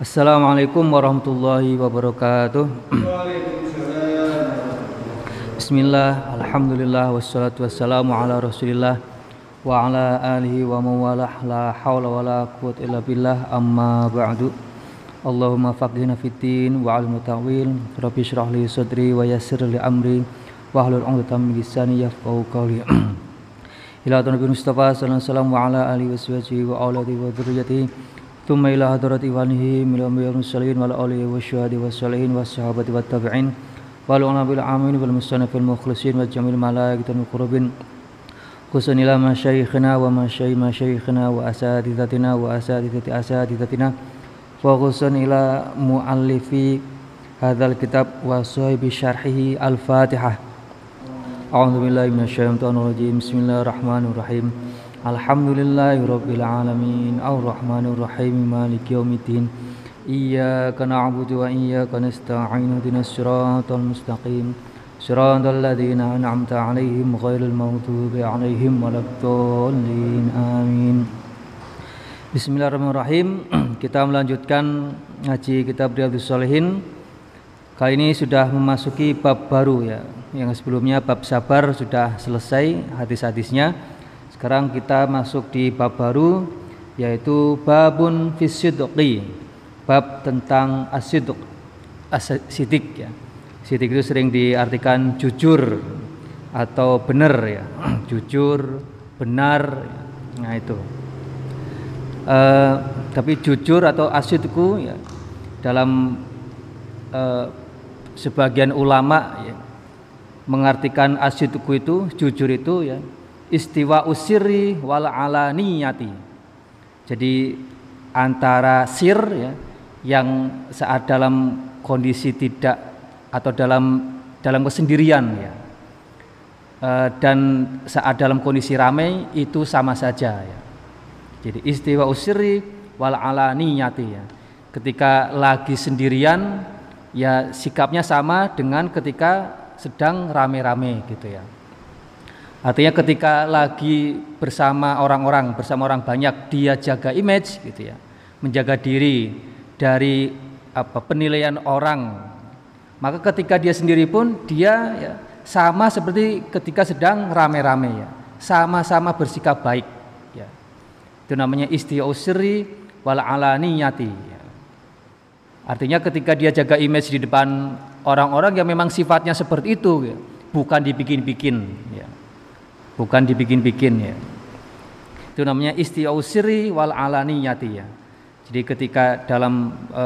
Assalamualaikum warahmatullahi wabarakatuh. Bismillah, alhamdulillah, wassalatu wassalamu ala rasulillah wa ala alihi wa mawalah la hawla wa la quwwata illa billah amma ba'du. Allahumma faqihna fiddin wa alim ta'wil Rabbi syrah li sadri wa yassir li amri wa hlul 'uqdatam min lisani yafqahu qawli. Ila Nabi Mustafa sallallahu alaihi wa ala alihi wa sahbihi wa auladihi wa dzurriyyatihi ثم إلى حضرة إخوانه من الأنبياء والمرسلين والأولياء والشهداء والصالحين والصحابة والتابعين والعلماء بالعامين والمصنف المخلصين والجميع الملائكة المقربين خصوصا إلى مشايخنا ومشايخ مشايخنا وأساتذتنا وأساتذة أساتذتنا وخصوصا إلى مؤلفي هذا الكتاب وصاحب شرحه الفاتحة أعوذ بالله من الشيطان الرجيم بسم الله الرحمن الرحيم Alhamdulillahi Rabbil Alamin. Ar-Rahmanir Rahim Malik Yawmiddin Iyyaka na'budu wa iyyaka nasta'in Ihdinas siratal mustaqim. Siratal ladzina an'amta 'alaihim ghairil maghdubi 'alaihim waladdallin. Amin. Bismillahirrahmanirrahim. Kita melanjutkan ngaji kitab Riyadhus Shalihin. Kali ini sudah memasuki bab baru ya. Yang sebelumnya bab sabar sudah selesai hadis-hadisnya sekarang kita masuk di bab baru yaitu babun fisidqi. Bab tentang asidq. Asidik ya. Sidik itu sering diartikan jujur atau benar ya. jujur, benar. Nah itu. Uh, tapi jujur atau asidku ya dalam uh, sebagian ulama ya, mengartikan asidku itu jujur itu ya istiwa usiri wal alaniyati. Jadi antara sir ya yang saat dalam kondisi tidak atau dalam dalam kesendirian ya e, dan saat dalam kondisi ramai itu sama saja ya. Jadi istiwa usiri wal alaniyati ya. Ketika lagi sendirian ya sikapnya sama dengan ketika sedang rame-rame gitu ya. Artinya ketika lagi bersama orang-orang, bersama orang banyak, dia jaga image gitu ya. Menjaga diri dari apa penilaian orang. Maka ketika dia sendiri pun dia ya, sama seperti ketika sedang rame-rame ya. Sama-sama bersikap baik ya. Itu namanya istiusri wal alaniyati ya. Artinya ketika dia jaga image di depan orang-orang yang memang sifatnya seperti itu ya, bukan dibikin-bikin bukan dibikin-bikin ya. Itu namanya istiausiri wal alaniyati ya. Jadi ketika dalam e,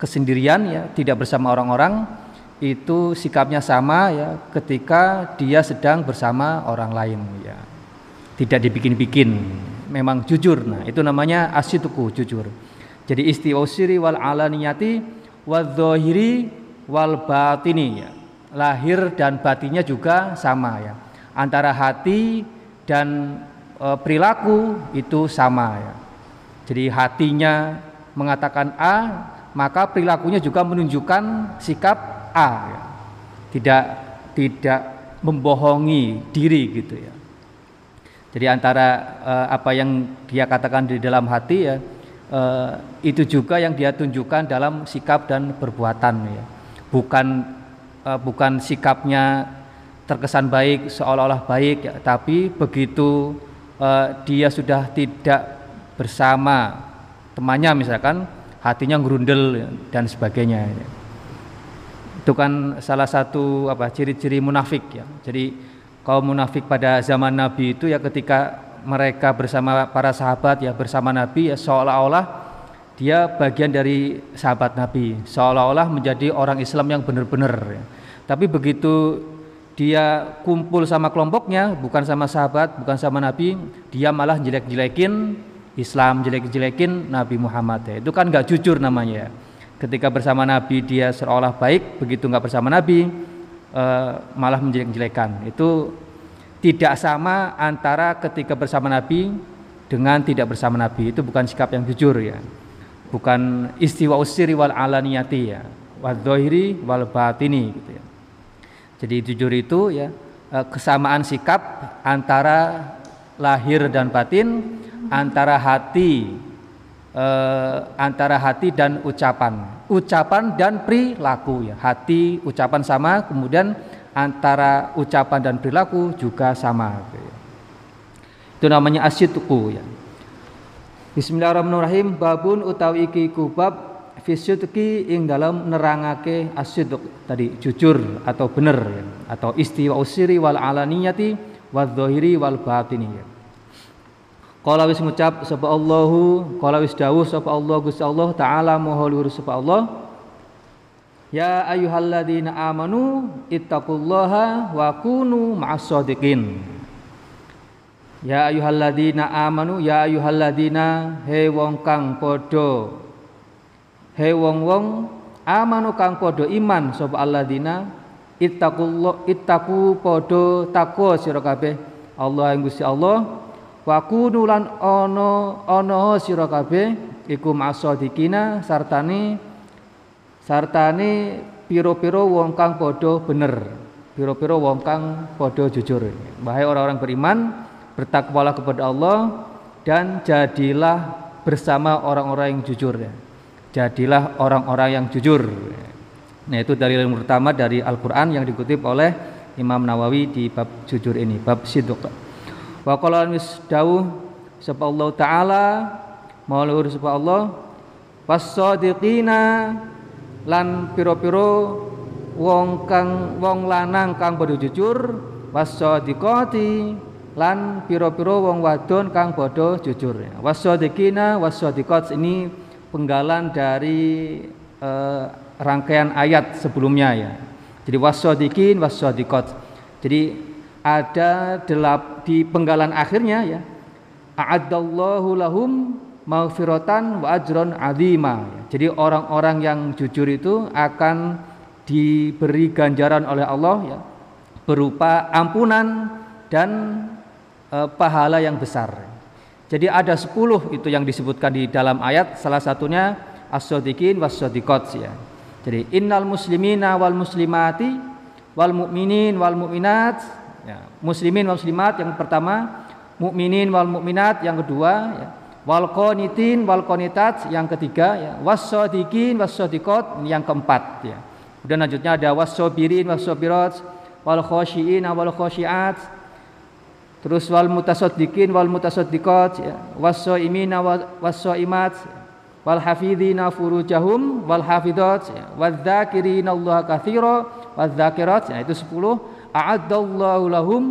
kesendirian ya, tidak bersama orang-orang itu sikapnya sama ya ketika dia sedang bersama orang lain ya. Tidak dibikin-bikin, memang jujur. Nah, itu namanya asituku jujur. Jadi istiausiri wal alaniyati wadzohiri wal batini ya. Lahir dan batinnya juga sama ya antara hati dan e, perilaku itu sama ya. Jadi hatinya mengatakan A, maka perilakunya juga menunjukkan sikap A ya. Tidak tidak membohongi diri gitu ya. Jadi antara e, apa yang dia katakan di dalam hati ya e, itu juga yang dia tunjukkan dalam sikap dan perbuatan ya. Bukan e, bukan sikapnya terkesan baik seolah-olah baik ya, tapi begitu uh, dia sudah tidak bersama temannya misalkan hatinya gerundel ya, dan sebagainya ya. itu kan salah satu apa ciri-ciri munafik ya jadi kaum munafik pada zaman Nabi itu ya ketika mereka bersama para sahabat ya bersama Nabi ya seolah-olah dia bagian dari sahabat Nabi seolah-olah menjadi orang Islam yang benar-benar ya. tapi begitu dia kumpul sama kelompoknya bukan sama sahabat bukan sama nabi dia malah jelek-jelekin Islam jelek-jelekin Nabi Muhammad. Ya. itu kan nggak jujur namanya ya. ketika bersama Nabi dia seolah baik begitu nggak bersama Nabi uh, malah menjelek-jelekan. Itu tidak sama antara ketika bersama Nabi dengan tidak bersama Nabi. Itu bukan sikap yang jujur ya. Bukan istiwa usiri wal alaniyati ya. Wal wal batini gitu ya jadi jujur itu ya eh, kesamaan sikap antara lahir dan batin, antara hati eh, antara hati dan ucapan. Ucapan dan perilaku ya. Hati, ucapan sama, kemudian antara ucapan dan perilaku juga sama. Itu namanya asyidku ya. Bismillahirrahmanirrahim. Babun utawi iki kubab fisyidqi ing dalam nerangake asyidq tadi jujur atau benar ya. atau istiwa usiri wal alaniyati wadh-dhahiri wal batini. Ya. Qala wis ngucap sapa Allahu, qala wis dawuh sapa Allah Gusti Allah taala maha luhur sapa Allah. Ya ayyuhalladzina amanu ittaqullaha wa kunu ma'as shadiqin. Ya ayyuhalladzina amanu ya ayyuhalladzina he wong kang padha he wong-wong amanu kang padha iman sapa alladzina ittaqullah ittaqu padha takwa sira kabeh Allah ing Gusti Allah wa kunu lan ana ana sira kabeh iku masodikina sartane sartane piro-piro wong kang padha bener piro-piro wong kang padha jujur bahaya orang-orang beriman bertakwalah kepada Allah dan jadilah bersama orang-orang yang jujur ya. Jadilah orang-orang yang jujur. Nah, itu dari yang pertama dari Al-Qur'an yang dikutip oleh Imam Nawawi di bab jujur ini, bab sidq. Wa qala wis dawuh sapa Allah taala maulur sapa Allah wasadiqina lan piro-piro wong kang wong lanang kang padha jujur wasadiqati lan piro-piro wong wadon kang padha jujur. Wasadiqina wasadiqat ini penggalan dari eh, rangkaian ayat sebelumnya ya. Jadi wasadiqin wasadiqat. Jadi ada delap di penggalan akhirnya ya. A'addallahu lahum maghfiratan wa ajron azima. Jadi orang-orang yang jujur itu akan diberi ganjaran oleh Allah ya berupa ampunan dan e, pahala yang besar. Jadi ada 10 itu yang disebutkan di dalam ayat salah satunya as-sadiqin was-sadiqat ya. Jadi innal muslimina wal muslimati wal mu'minin wal mu'minat ya. Muslimin wal muslimat yang pertama, mukminin wal mukminat yang kedua ya. Wal qanitin wal qanitat yang ketiga ya. Was-sadiqin was-sadiqat yang keempat ya. Kemudian lanjutnya ada was-sabirin was-sabirat wal khasyiin wal khasyiat Terus wal mutasaddiqin wal mutasaddiqat ya. was-shaimina was-shaimat wal hafidhina furujahum wal hafidhat ya. wadz-dzakirina Allah katsira wadz-dzakirat ya. itu 10 a'addallahu lahum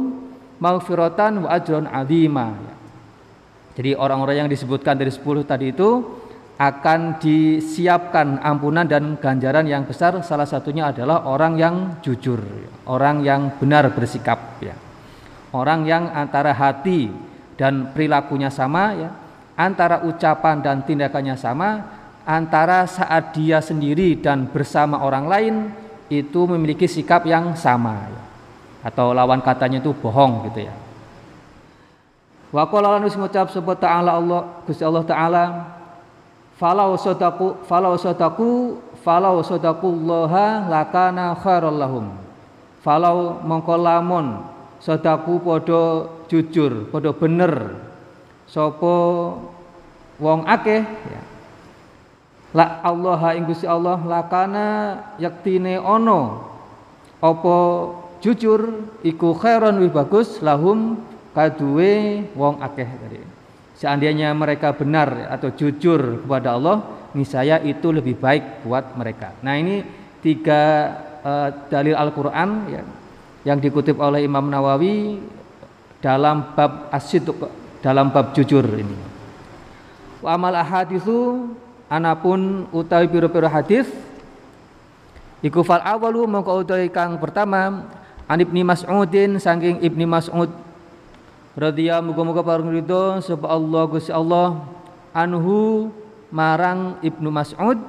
maghfiratan wa ajran 'azima ya. Jadi orang-orang yang disebutkan dari 10 tadi itu akan disiapkan ampunan dan ganjaran yang besar salah satunya adalah orang yang jujur, orang yang benar bersikap ya orang yang antara hati dan perilakunya sama ya antara ucapan dan tindakannya sama antara saat dia sendiri dan bersama orang lain itu memiliki sikap yang sama ya. atau lawan katanya itu bohong gitu ya Wa qala lan ngucap sapa ta'ala Allah Gusti Allah taala falau sadaku falau sadaku falau sadaqullaha lakana khairal lahum falau mongko lamun sodaku podo jujur podo bener. Sopo wong akeh? Ya. la Allah ing Gusti Allah lakana yaktine ono. Opo jujur iku khairon wi bagus lahum kaduwe wong akeh tadi. Seandainya mereka benar atau jujur kepada Allah niscaya itu lebih baik buat mereka. Nah ini tiga uh, dalil Al-Qur'an ya yang dikutip oleh Imam Nawawi dalam bab asid dalam bab jujur ini. Wa amal ahaditsu anapun utawi pira-pira hadis iku fal awalu mongko utawi kang pertama an Ibni Mas'udin saking Ibni Mas'ud radhiyallahu muga-muga pareng ridho sapa Allah Gusti Allah anhu marang Ibnu Mas'ud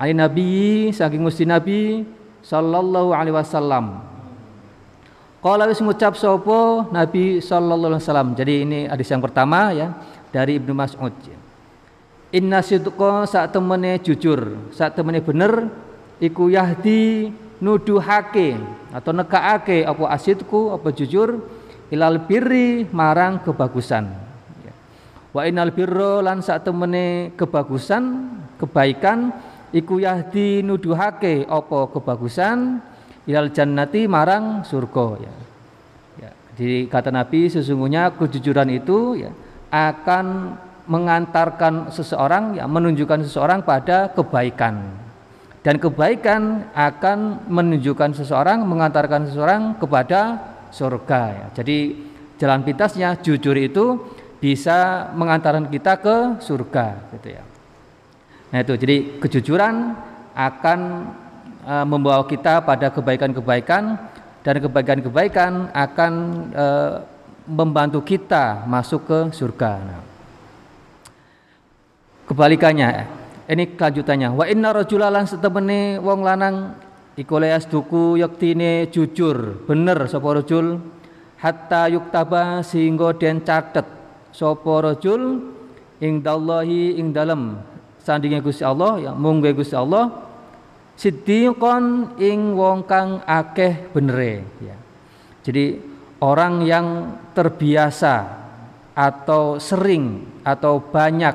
Ali Nabi saking Gusti Nabi sallallahu alaihi wasallam Qala wis ngucap sapa Nabi sallallahu alaihi wasallam. Jadi ini hadis yang pertama ya dari Ibnu Mas'ud. Inna sidqa sak temene jujur, sak temene bener iku yahdi nuduhake atau nekaake apa asidku apa jujur ilal birri marang kebagusan. Wa innal birra lan sak temene kebagusan, kebaikan iku yahdi nuduhake apa kebagusan ilal jannati marang surga ya. ya. Jadi kata Nabi sesungguhnya kejujuran itu ya akan mengantarkan seseorang ya menunjukkan seseorang pada kebaikan dan kebaikan akan menunjukkan seseorang mengantarkan seseorang kepada surga ya. Jadi jalan pintasnya jujur itu bisa mengantarkan kita ke surga gitu ya. Nah itu jadi kejujuran akan e, membawa kita pada kebaikan-kebaikan dan kebaikan-kebaikan akan e, membantu kita masuk ke surga. Nah, kebalikannya ini kelanjutannya wa inna rajulalan setemene wong lanang iku duku yaktine jujur bener sapa rajul hatta yuktaba sehingga den catet sapa rajul ing dallahi ing dalem sandinge Gusti Allah ya mung Gusti Allah siddiqon ing wong kang akeh benere ya. Jadi orang yang terbiasa atau sering atau banyak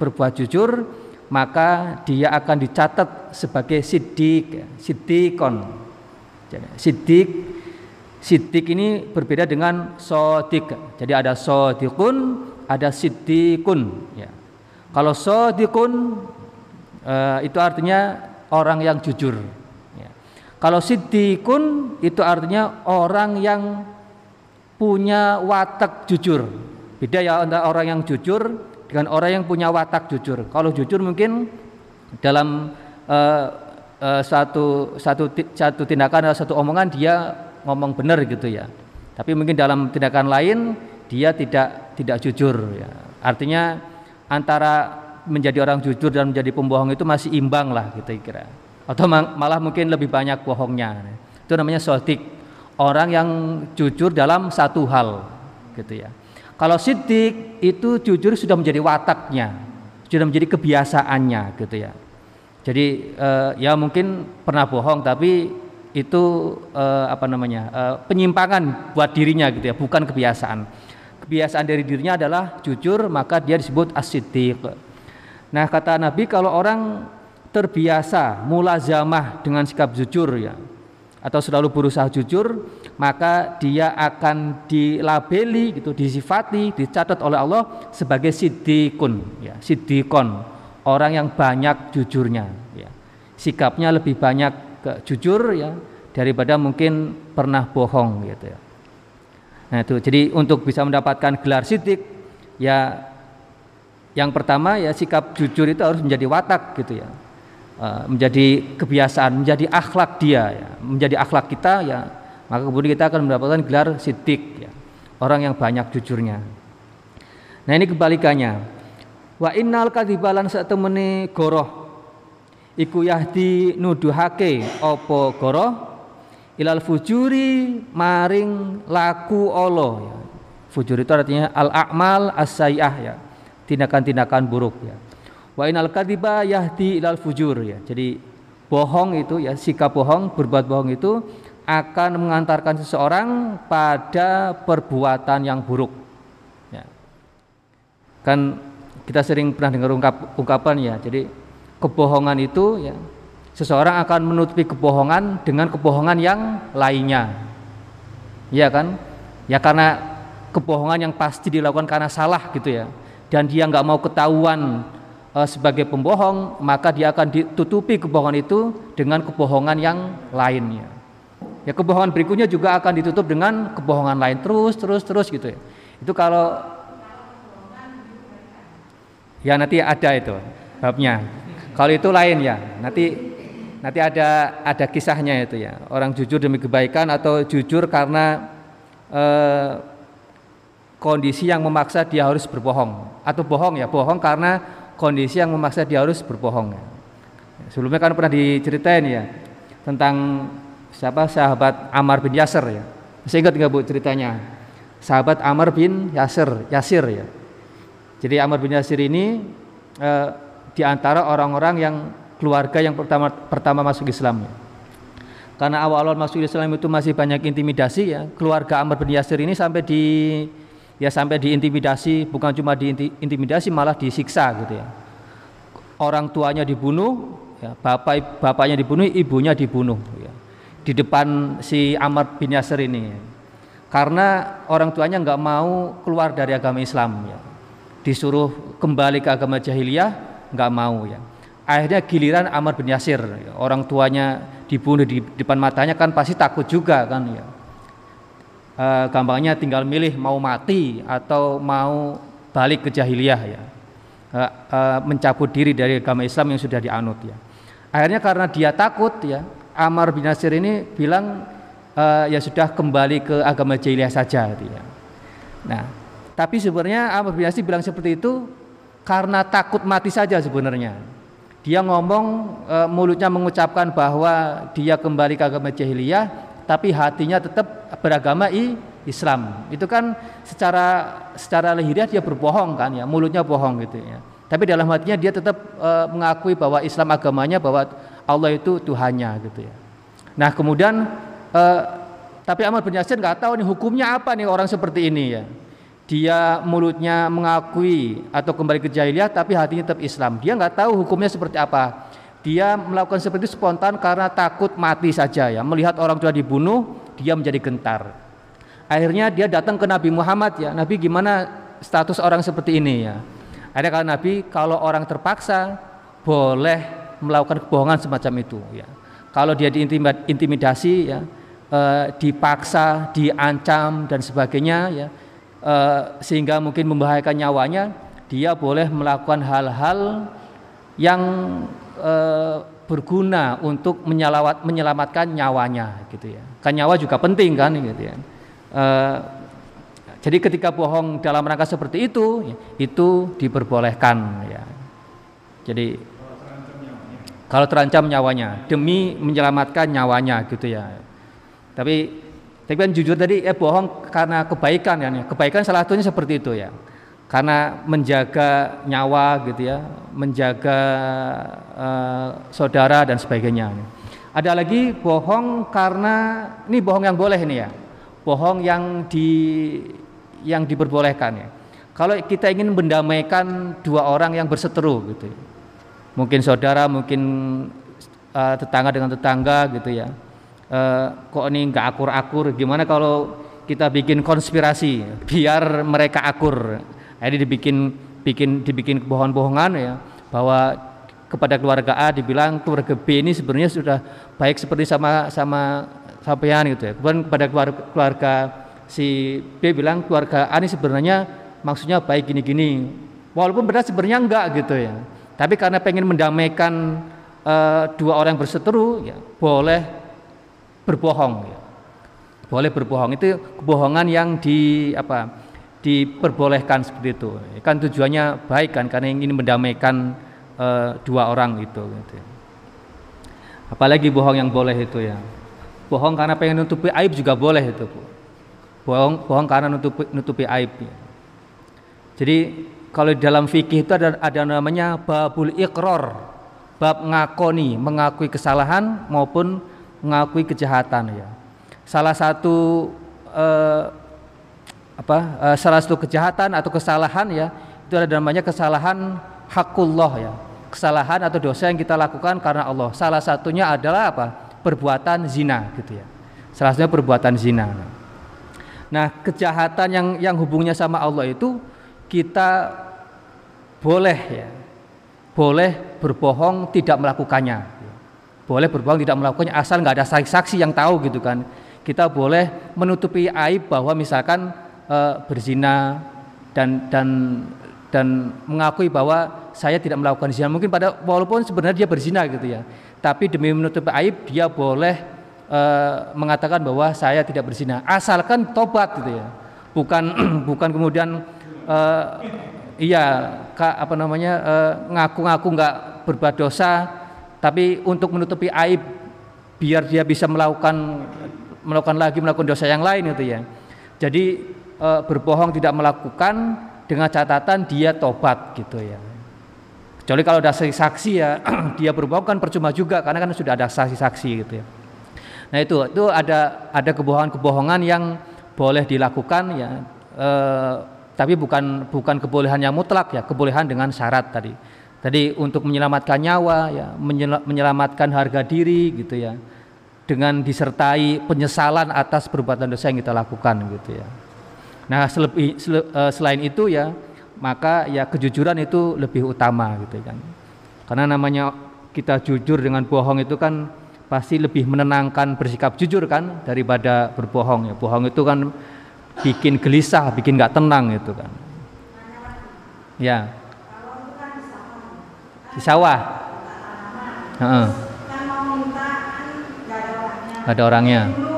berbuat jujur maka dia akan dicatat sebagai sidik sidikon sidik sidik ini berbeda dengan sodik jadi ada sodikun ada sidikun ya. Kalau sodikun eh, itu artinya orang yang jujur ya. kalau sidikun itu artinya orang yang punya watak jujur. Beda ya antara orang yang jujur dengan orang yang punya watak jujur. Kalau jujur mungkin dalam uh, uh, satu satu satu tindakan atau satu omongan dia ngomong benar gitu ya. Tapi mungkin dalam tindakan lain dia tidak tidak jujur ya. Artinya antara menjadi orang jujur dan menjadi pembohong itu masih imbang lah gitu kira. Atau malah mungkin lebih banyak bohongnya. Itu namanya sodik orang yang jujur dalam satu hal gitu ya. Kalau sidik itu jujur sudah menjadi wataknya, sudah menjadi kebiasaannya gitu ya. Jadi uh, ya mungkin pernah bohong tapi itu uh, apa namanya uh, penyimpangan buat dirinya gitu ya, bukan kebiasaan. Kebiasaan dari dirinya adalah jujur maka dia disebut asidik. Nah kata Nabi kalau orang terbiasa mulazamah dengan sikap jujur ya, atau selalu berusaha jujur, maka dia akan dilabeli gitu, disifati, dicatat oleh Allah sebagai sidikun, ya, sidikon, orang yang banyak jujurnya, ya. Sikapnya lebih banyak ke jujur ya daripada mungkin pernah bohong gitu ya. Nah, itu jadi untuk bisa mendapatkan gelar sidik ya yang pertama ya sikap jujur itu harus menjadi watak gitu ya Eh, menjadi kebiasaan, menjadi akhlak dia, ya. menjadi akhlak kita, ya maka kemudian kita akan mendapatkan gelar sidik, ya. orang yang banyak jujurnya. Nah ini kebalikannya. Wa innal kadibalan satemene goroh iku yahdi nuduhake opo goroh ilal fujuri maring laku Allah ya. Fujur itu artinya al akmal as ya. Tindakan-tindakan buruk ya. Wa inal kadiba yahdi ilal fujur ya. Jadi bohong itu ya sikap bohong, berbuat bohong itu akan mengantarkan seseorang pada perbuatan yang buruk. Ya. Kan kita sering pernah dengar ungkap, ungkapan ya. Jadi kebohongan itu ya seseorang akan menutupi kebohongan dengan kebohongan yang lainnya. Iya kan? Ya karena kebohongan yang pasti dilakukan karena salah gitu ya. Dan dia nggak mau ketahuan uh, sebagai pembohong, maka dia akan ditutupi kebohongan itu dengan kebohongan yang lainnya. Ya kebohongan berikutnya juga akan ditutup dengan kebohongan lain terus terus terus gitu ya. Itu kalau ya nanti ada itu babnya. Kalau itu lain ya, nanti nanti ada ada kisahnya itu ya. Orang jujur demi kebaikan atau jujur karena eh, kondisi yang memaksa dia harus berbohong atau bohong ya, bohong karena kondisi yang memaksa dia harus berbohong. Sebelumnya kan pernah diceritain ya tentang siapa sahabat Amar bin Yasir ya. Saya ingat nggak bu ceritanya? Sahabat Amar bin Yasir, Yasir ya. Jadi Amar bin Yasir ini eh, di antara orang-orang yang keluarga yang pertama pertama masuk Islam. Ya. Karena awal-awal masuk Islam itu masih banyak intimidasi ya. Keluarga Amr bin Yasir ini sampai di ya sampai diintimidasi bukan cuma diintimidasi malah disiksa gitu ya. Orang tuanya dibunuh ya, bapak bapaknya dibunuh ibunya dibunuh ya, di depan si Amr bin Yasir ini karena orang tuanya nggak mau keluar dari agama Islam ya. Disuruh kembali ke agama jahiliyah nggak mau ya. Akhirnya giliran Amr bin Yasir ya, orang tuanya dibunuh di depan matanya kan pasti takut juga kan ya e, gampangnya tinggal milih mau mati atau mau balik ke jahiliyah ya. E, e, mencabut diri dari agama Islam yang sudah dianut ya. Akhirnya karena dia takut ya Amr bin Yasir ini bilang e, ya sudah kembali ke agama jahiliyah saja gitu ya. Nah tapi sebenarnya Amr bin Yasir bilang seperti itu karena takut mati saja sebenarnya. Dia ngomong e, mulutnya mengucapkan bahwa dia kembali ke agama jahiliyah, tapi hatinya tetap beragama i, Islam. Itu kan secara secara lahiriah dia berbohong kan ya, mulutnya bohong gitu ya. Tapi dalam hatinya dia tetap e, mengakui bahwa Islam agamanya bahwa Allah itu Tuhannya gitu ya. Nah kemudian e, tapi Ahmad bin Yasir nggak tahu nih hukumnya apa nih orang seperti ini ya dia mulutnya mengakui atau kembali ke jahiliyah tapi hatinya tetap Islam. Dia nggak tahu hukumnya seperti apa. Dia melakukan seperti itu spontan karena takut mati saja ya. Melihat orang tua dibunuh, dia menjadi gentar. Akhirnya dia datang ke Nabi Muhammad ya. Nabi gimana status orang seperti ini ya? Ada kata Nabi kalau orang terpaksa boleh melakukan kebohongan semacam itu ya. Kalau dia diintimidasi ya, eh, dipaksa, diancam dan sebagainya ya, Eh, sehingga mungkin membahayakan nyawanya, dia boleh melakukan hal-hal yang uh, berguna untuk menyelawat, menyelamatkan nyawanya gitu ya. Kan nyawa juga penting kan gitu ya. Uh, jadi ketika bohong dalam rangka seperti itu, itu diperbolehkan ya. Jadi kalau terancam nyawanya demi menyelamatkan nyawanya gitu ya. Tapi tapi kan jujur tadi eh bohong karena kebaikan ya. Kebaikan salah satunya seperti itu ya. Karena menjaga nyawa gitu ya, menjaga uh, saudara dan sebagainya. Ada lagi bohong karena ini bohong yang boleh ini ya. Bohong yang di yang diperbolehkan ya. Kalau kita ingin mendamaikan dua orang yang berseteru gitu. Ya. Mungkin saudara, mungkin uh, tetangga dengan tetangga gitu ya uh, kok ini nggak akur-akur gimana kalau kita bikin konspirasi biar mereka akur jadi dibikin bikin dibikin bohong-bohongan ya bahwa kepada keluarga A dibilang keluarga B ini sebenarnya sudah baik seperti sama sama sampean gitu ya. Kemudian kepada keluarga, keluarga si B bilang keluarga A ini sebenarnya maksudnya baik gini-gini. Walaupun benar sebenarnya enggak gitu ya. Tapi karena pengen mendamaikan uh, dua orang berseteru ya boleh berbohong ya. boleh berbohong itu kebohongan yang di apa diperbolehkan seperti itu kan tujuannya baik kan karena ingin mendamaikan uh, dua orang itu gitu. apalagi bohong yang boleh itu ya bohong karena pengen nutupi aib juga boleh itu bohong bohong karena nutupi nutupi aib ya. jadi kalau dalam fikih itu ada ada namanya babul ikror bab ngakoni mengakui kesalahan maupun mengakui kejahatan ya. Salah satu eh, apa eh, salah satu kejahatan atau kesalahan ya itu ada namanya kesalahan hakullah ya. Kesalahan atau dosa yang kita lakukan karena Allah. Salah satunya adalah apa? perbuatan zina gitu ya. Salah satunya perbuatan zina. Nah, kejahatan yang yang hubungnya sama Allah itu kita boleh ya. Boleh berbohong tidak melakukannya boleh berbohong tidak melakukannya asal nggak ada saksi-saksi yang tahu gitu kan kita boleh menutupi aib bahwa misalkan e, berzina dan dan dan mengakui bahwa saya tidak melakukan zina. Mungkin pada walaupun sebenarnya dia berzina gitu ya tapi demi menutupi aib dia boleh e, mengatakan bahwa saya tidak berzina. Asalkan tobat gitu ya. Bukan bukan kemudian e, iya apa namanya ngaku-ngaku nggak berbuat dosa tapi untuk menutupi aib biar dia bisa melakukan melakukan lagi melakukan dosa yang lain itu ya. Jadi e, berbohong tidak melakukan dengan catatan dia tobat gitu ya. Kecuali kalau ada saksi ya dia berbohong kan percuma juga karena kan sudah ada saksi-saksi gitu ya. Nah itu itu ada ada kebohongan-kebohongan yang boleh dilakukan ya e, tapi bukan bukan kebolehan yang mutlak ya, kebolehan dengan syarat tadi. Tadi untuk menyelamatkan nyawa ya, menyelamatkan harga diri gitu ya. Dengan disertai penyesalan atas perbuatan dosa yang kita lakukan gitu ya. Nah, selebih, sel, uh, selain itu ya, maka ya kejujuran itu lebih utama gitu kan. Karena namanya kita jujur dengan bohong itu kan pasti lebih menenangkan bersikap jujur kan daripada berbohong ya. Bohong itu kan bikin gelisah, bikin nggak tenang itu kan. Ya. Di sawah. Heeh. Ada orangnya.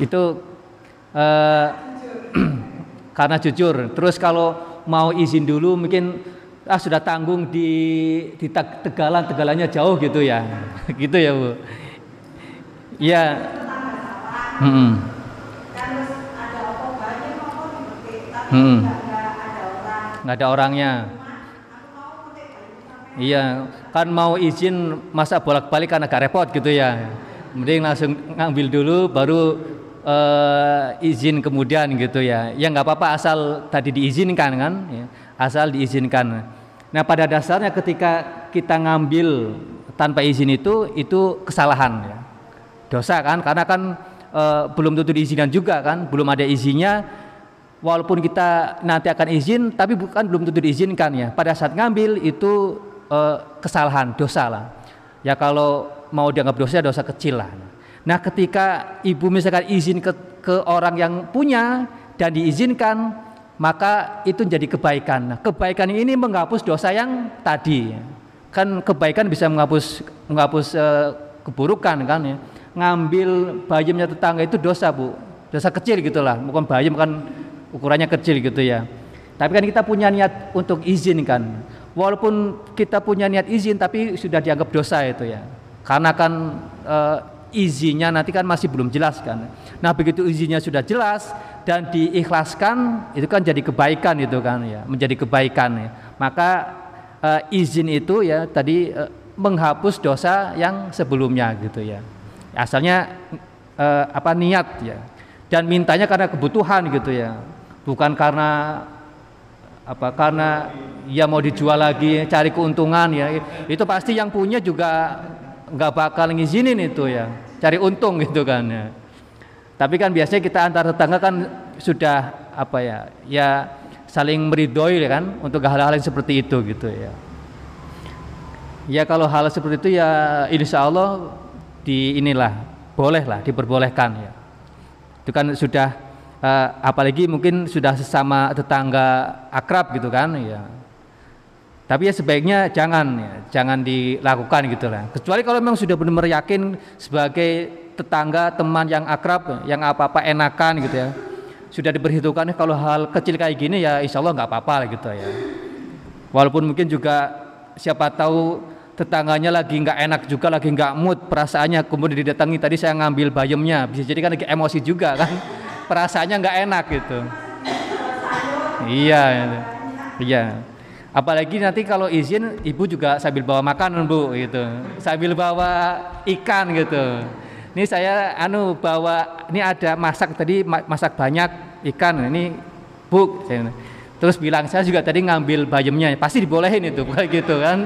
Itu eh, karena jujur. Terus kalau mau izin dulu mungkin ah sudah tanggung di di Tegalan Tegalannya jauh gitu ya. gitu ya, Bu. Iya. Hmm. Hmm. Nggak ada orangnya. Iya, kan mau izin masa bolak-balik kan agak repot gitu ya. Mending langsung ngambil dulu baru uh, izin kemudian gitu ya. Ya nggak apa-apa asal tadi diizinkan kan, ya. asal diizinkan. Nah pada dasarnya ketika kita ngambil tanpa izin itu itu kesalahan ya dosa kan karena kan e, belum tentu diizinkan juga kan belum ada izinnya walaupun kita nanti akan izin tapi bukan belum tentu diizinkan ya pada saat ngambil itu e, kesalahan dosa lah ya kalau mau dianggap dosa dosa kecil lah nah ketika ibu misalkan izin ke, ke orang yang punya dan diizinkan maka itu jadi kebaikan. Nah kebaikan ini menghapus dosa yang tadi. Kan kebaikan bisa menghapus menghapus e, keburukan kan ya. Ngambil bayamnya tetangga itu dosa bu. Dosa kecil gitulah bukan bayam kan ukurannya kecil gitu ya. Tapi kan kita punya niat untuk izin kan walaupun kita punya niat izin tapi sudah dianggap dosa itu ya. Karena kan e, izinnya nanti kan masih belum jelas kan. Nah begitu izinnya sudah jelas dan diikhlaskan itu kan jadi kebaikan itu kan ya menjadi kebaikan ya. Maka e, izin itu ya tadi e, menghapus dosa yang sebelumnya gitu ya. Asalnya eh, apa niat ya. Dan mintanya karena kebutuhan gitu ya. Bukan karena apa karena ya mau dijual lagi cari keuntungan ya. Itu pasti yang punya juga nggak bakal ngizinin itu ya cari untung gitu kan ya. Tapi kan biasanya kita antar tetangga kan sudah apa ya ya saling meridoi ya kan untuk hal-hal yang seperti itu gitu ya. Ya kalau hal seperti itu ya insya Allah di inilah bolehlah diperbolehkan ya. Itu kan sudah uh, apalagi mungkin sudah sesama tetangga akrab gitu kan ya tapi ya sebaiknya jangan ya jangan dilakukan gitu lah. Kecuali kalau memang sudah benar-benar yakin sebagai tetangga teman yang akrab yang apa-apa enakan gitu ya. Sudah diperhitungkan kalau hal kecil kayak gini ya insya Allah nggak apa-apa gitu ya. Walaupun mungkin juga siapa tahu tetangganya lagi nggak enak juga lagi nggak mood perasaannya kemudian didatangi tadi saya ngambil bayamnya. Bisa jadi kan lagi emosi juga kan. Perasaannya nggak enak gitu. Iya iya apalagi nanti kalau izin ibu juga sambil bawa makanan bu gitu sambil bawa ikan gitu ini saya anu bawa ini ada masak tadi masak banyak ikan ini bu terus bilang saya juga tadi ngambil bayamnya pasti dibolehin itu gitu kan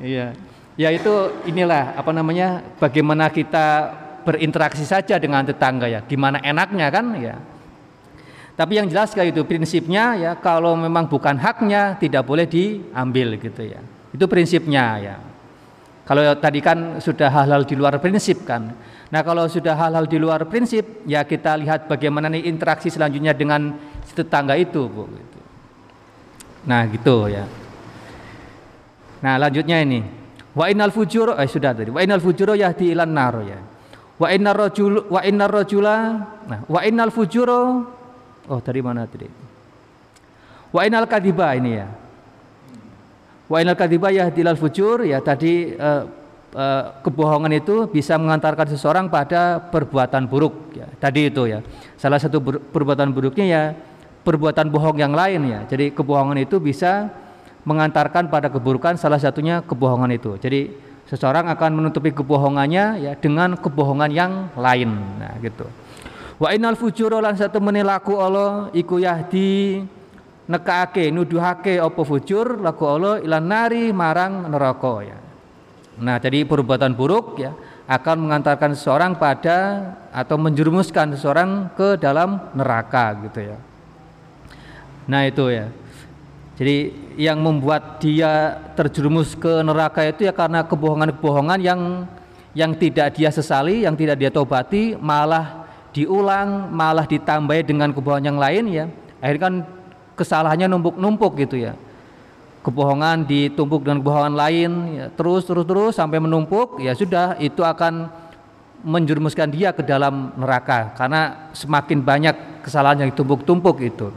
Iya. Ya itu inilah apa namanya bagaimana kita berinteraksi saja dengan tetangga ya. Gimana enaknya kan ya. Tapi yang jelas kayak itu prinsipnya ya kalau memang bukan haknya tidak boleh diambil gitu ya. Itu prinsipnya ya. Kalau tadi kan sudah hal-hal di luar prinsip kan. Nah kalau sudah hal-hal di luar prinsip ya kita lihat bagaimana nih interaksi selanjutnya dengan tetangga itu bu. Gitu. Nah gitu ya. Nah, lanjutnya ini. Wa innal fujur eh sudah tadi. Wa innal fujuro yahdi ilan nar ya. Wa innar rajul wa innar rajula nah wa innal fujuro oh dari mana tadi? Wa innal kadiba ini ya. Wa innal kadiba yahdi ilal fujur ya tadi eh, eh, kebohongan itu bisa mengantarkan seseorang pada perbuatan buruk ya. Tadi itu ya. Salah satu perbuatan buruknya ya perbuatan bohong yang lain ya. Jadi kebohongan itu bisa mengantarkan pada keburukan salah satunya kebohongan itu. Jadi seseorang akan menutupi kebohongannya ya dengan kebohongan yang lain nah gitu wa innal fujura lan satu menilaku Allah iku yahdi nekake nuduhake apa fujur laku Allah ilan nari marang neraka ya. Nah jadi perbuatan buruk ya akan mengantarkan seseorang pada atau menjerumuskan seseorang ke dalam neraka gitu ya. Nah itu ya. Jadi yang membuat dia terjerumus ke neraka itu ya karena kebohongan-kebohongan yang yang tidak dia sesali, yang tidak dia tobati, malah diulang, malah ditambahi dengan kebohongan yang lain ya. Akhirnya kan kesalahannya numpuk-numpuk gitu ya. Kebohongan ditumpuk dengan kebohongan lain, ya, terus terus terus sampai menumpuk, ya sudah itu akan menjerumuskan dia ke dalam neraka karena semakin banyak kesalahan yang ditumpuk-tumpuk itu.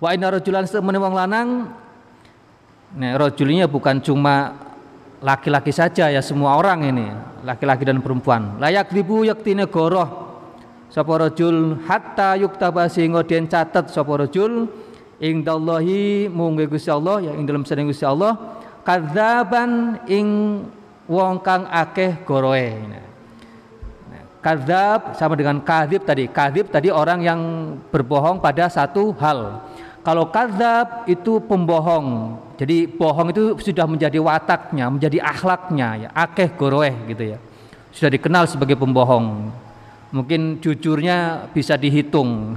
Wa inna rajulan lanang Nah, rojulnya bukan cuma laki-laki saja ya semua orang ini, laki-laki dan perempuan. Layak ribu yaktine goroh sapa rajul hatta yuktaba sehingga den catet sapa rajul ing dallahi mungge Gusti Allah ya ing dalam sedeng Gusti Allah kadzaban ing wong kang akeh goroe. Kadzab sama dengan kadhib tadi. Kadhib tadi orang yang berbohong pada satu hal. Kalau kadzab itu pembohong. Jadi bohong itu sudah menjadi wataknya, menjadi akhlaknya ya. Akeh goroeh gitu ya. Sudah dikenal sebagai pembohong. Mungkin jujurnya bisa dihitung.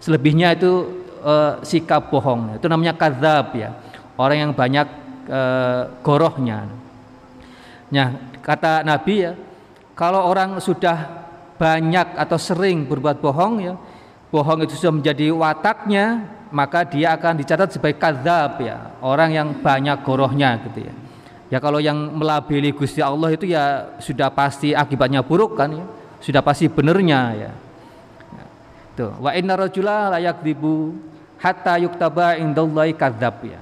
Selebihnya itu uh, sikap bohong. Itu namanya kadzab ya. Orang yang banyak uh, gorohnya. Nah, kata Nabi ya, kalau orang sudah banyak atau sering berbuat bohong ya, bohong itu sudah menjadi wataknya, maka dia akan dicatat sebagai kadzab ya, orang yang banyak gorohnya gitu ya. Ya kalau yang melabeli Gusti Allah itu ya sudah pasti akibatnya buruk kan ya. Sudah pasti benernya ya. Tuh, wa inna rajula layak dibu hatta yuktaba indallahi kadzab ya.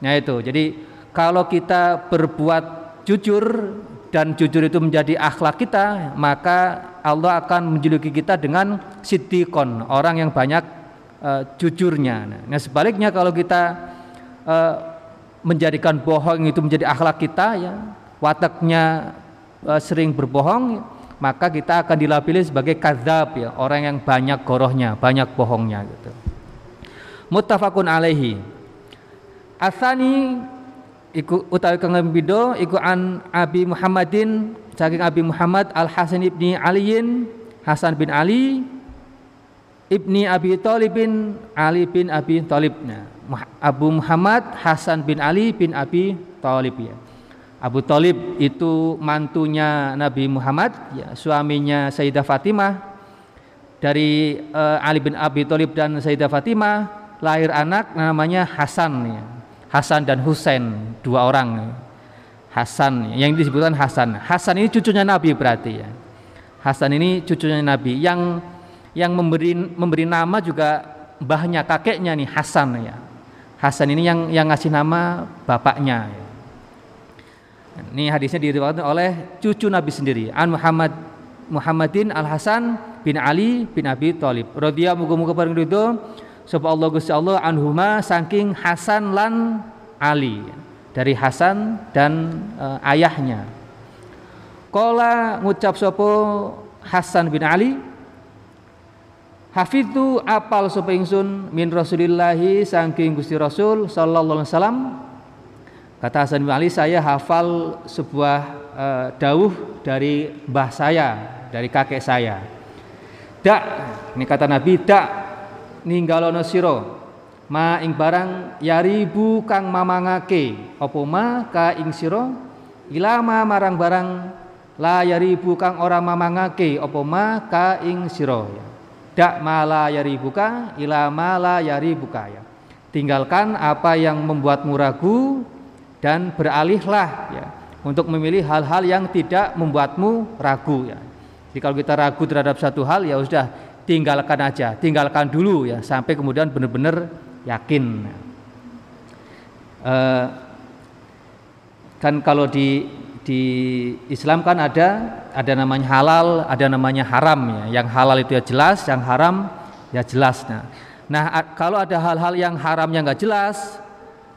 Nah itu. Jadi kalau kita berbuat jujur dan jujur itu menjadi akhlak kita, maka Allah akan menjuluki kita dengan siddiqon, orang yang banyak uh, jujurnya. Nah, sebaliknya kalau kita uh, menjadikan bohong itu menjadi akhlak kita ya, wataknya uh, sering berbohong, maka kita akan dilabeli sebagai kadzab ya, orang yang banyak gorohnya, banyak bohongnya gitu. Muttafaqun alaihi. Asani iku utawi kang bido iku an Abi Muhammadin saking Abi Muhammad Al Hasan ibni Aliin Hasan bin Ali Ibni Abi Thalib bin Ali bin Abi Thalib. Nah, Abu Muhammad Hasan bin Ali bin Abi Thalib ya. Abu Thalib itu mantunya Nabi Muhammad, ya, suaminya Sayyidah Fatimah. Dari uh, Ali bin Abi Thalib dan Sayyidah Fatimah lahir anak namanya Hasan ya. Hasan dan Husain, dua orang. Ya. Hasan yang disebutkan Hasan. Hasan ini cucunya Nabi berarti ya. Hasan ini cucunya Nabi yang yang memberi memberi nama juga mbahnya kakeknya nih Hasan ya. Hasan ini yang yang ngasih nama bapaknya. Ya. ini hadisnya diriwayatkan oleh cucu Nabi sendiri An Muhammad Muhammadin Al Hasan bin Ali bin Abi Thalib. Radhiyallahu muga-muga bareng ridho. Sapa Allah Gusti Allah anhuma saking Hasan lan Ali dari Hasan dan uh, ayahnya. Kola ngucap sopo Hasan bin Ali Hafidhu apal sapa ingsun min Rasulillahi saking Gusti Rasul sallallahu alaihi wasallam. Kata Hasan bin Ali saya hafal sebuah uh, dawuh dari mbah saya, dari kakek saya. Dak, ini kata Nabi, dak ninggalono sira. Ma ing barang yaribu kang mamangake. Apa ma ka ing sira? Ilama marang barang la yaribu kang ora mamangake. Apa ma ka ing sira dak mala yaribuka ila mala yaribuka ya. Tinggalkan apa yang membuatmu ragu dan beralihlah ya untuk memilih hal-hal yang tidak membuatmu ragu ya. Jadi kalau kita ragu terhadap satu hal ya sudah tinggalkan aja tinggalkan dulu ya sampai kemudian benar-benar yakin. Uh, kan kalau di di Islam kan ada ada namanya halal, ada namanya haram ya. Yang halal itu ya jelas, yang haram ya jelas. Nah, nah kalau ada hal-hal yang haram yang nggak jelas,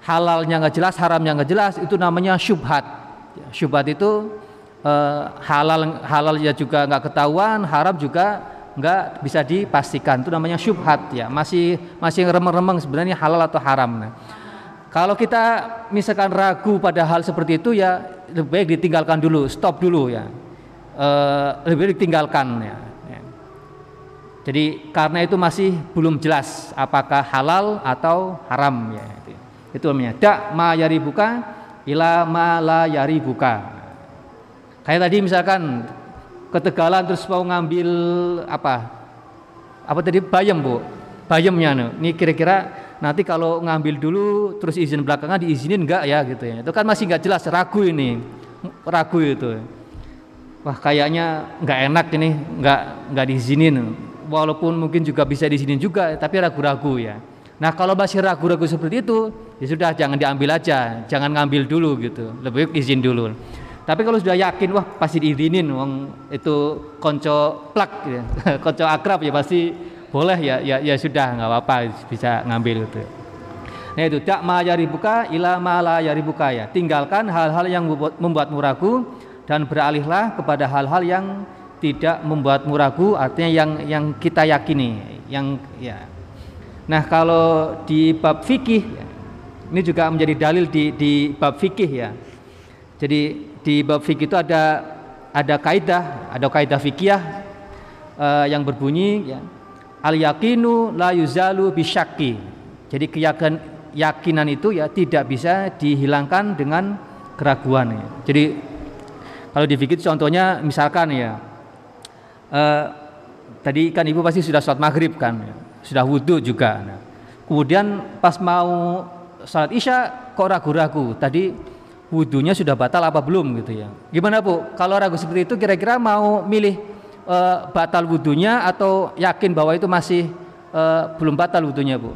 halalnya nggak jelas, haramnya nggak jelas, itu namanya syubhat. Ya, syubhat itu eh, halal halal ya juga nggak ketahuan, haram juga nggak bisa dipastikan. Itu namanya syubhat ya. Masih masih remeng-remeng sebenarnya halal atau haram. Nah, kalau kita misalkan ragu pada hal seperti itu ya lebih baik ditinggalkan dulu, stop dulu ya. Eh, lebih baik ditinggalkan ya. ya. Jadi karena itu masih belum jelas apakah halal atau haram ya. Itu, namanya dak ma yari buka ila ma la yari buka. Kayak tadi misalkan ketegalan terus mau ngambil apa? Apa tadi bayam bu? Bayamnya nih. Ini kira-kira nanti kalau ngambil dulu terus izin belakangan diizinin enggak ya gitu ya. Itu kan masih nggak jelas ragu ini. Ragu itu. Wah kayaknya nggak enak ini nggak nggak diizinin. Walaupun mungkin juga bisa diizinin juga tapi ragu-ragu ya. Nah kalau masih ragu-ragu seperti itu ya sudah jangan diambil aja, jangan ngambil dulu gitu. Lebih izin dulu. Tapi kalau sudah yakin wah pasti diizinin, wong itu konco plak, ya. konco akrab ya pasti boleh ya ya ya sudah nggak apa-apa bisa ngambil itu. Nah itu tak ma buka ila ma la buka ya. Tinggalkan hal-hal yang membuat, ragu dan beralihlah kepada hal-hal yang tidak membuatmu ragu artinya yang yang kita yakini yang ya. Nah kalau di bab fikih ini juga menjadi dalil di di bab fikih ya. Jadi di bab fikih itu ada ada kaidah, ada kaidah fikih uh, yang berbunyi ya, al yakinu la yuzalu bisyaki. Jadi keyakinan yakinan itu ya tidak bisa dihilangkan dengan keraguan ya. Jadi kalau di fikih contohnya misalkan ya uh, tadi kan ibu pasti sudah sholat maghrib kan, ya, sudah wudhu juga. Nah, kemudian pas mau sholat isya kok ragu-ragu. Tadi wudhunya sudah batal apa belum gitu ya. Gimana Bu? Kalau ragu seperti itu kira-kira mau milih e, batal wudhunya atau yakin bahwa itu masih e, belum batal wudhunya Bu?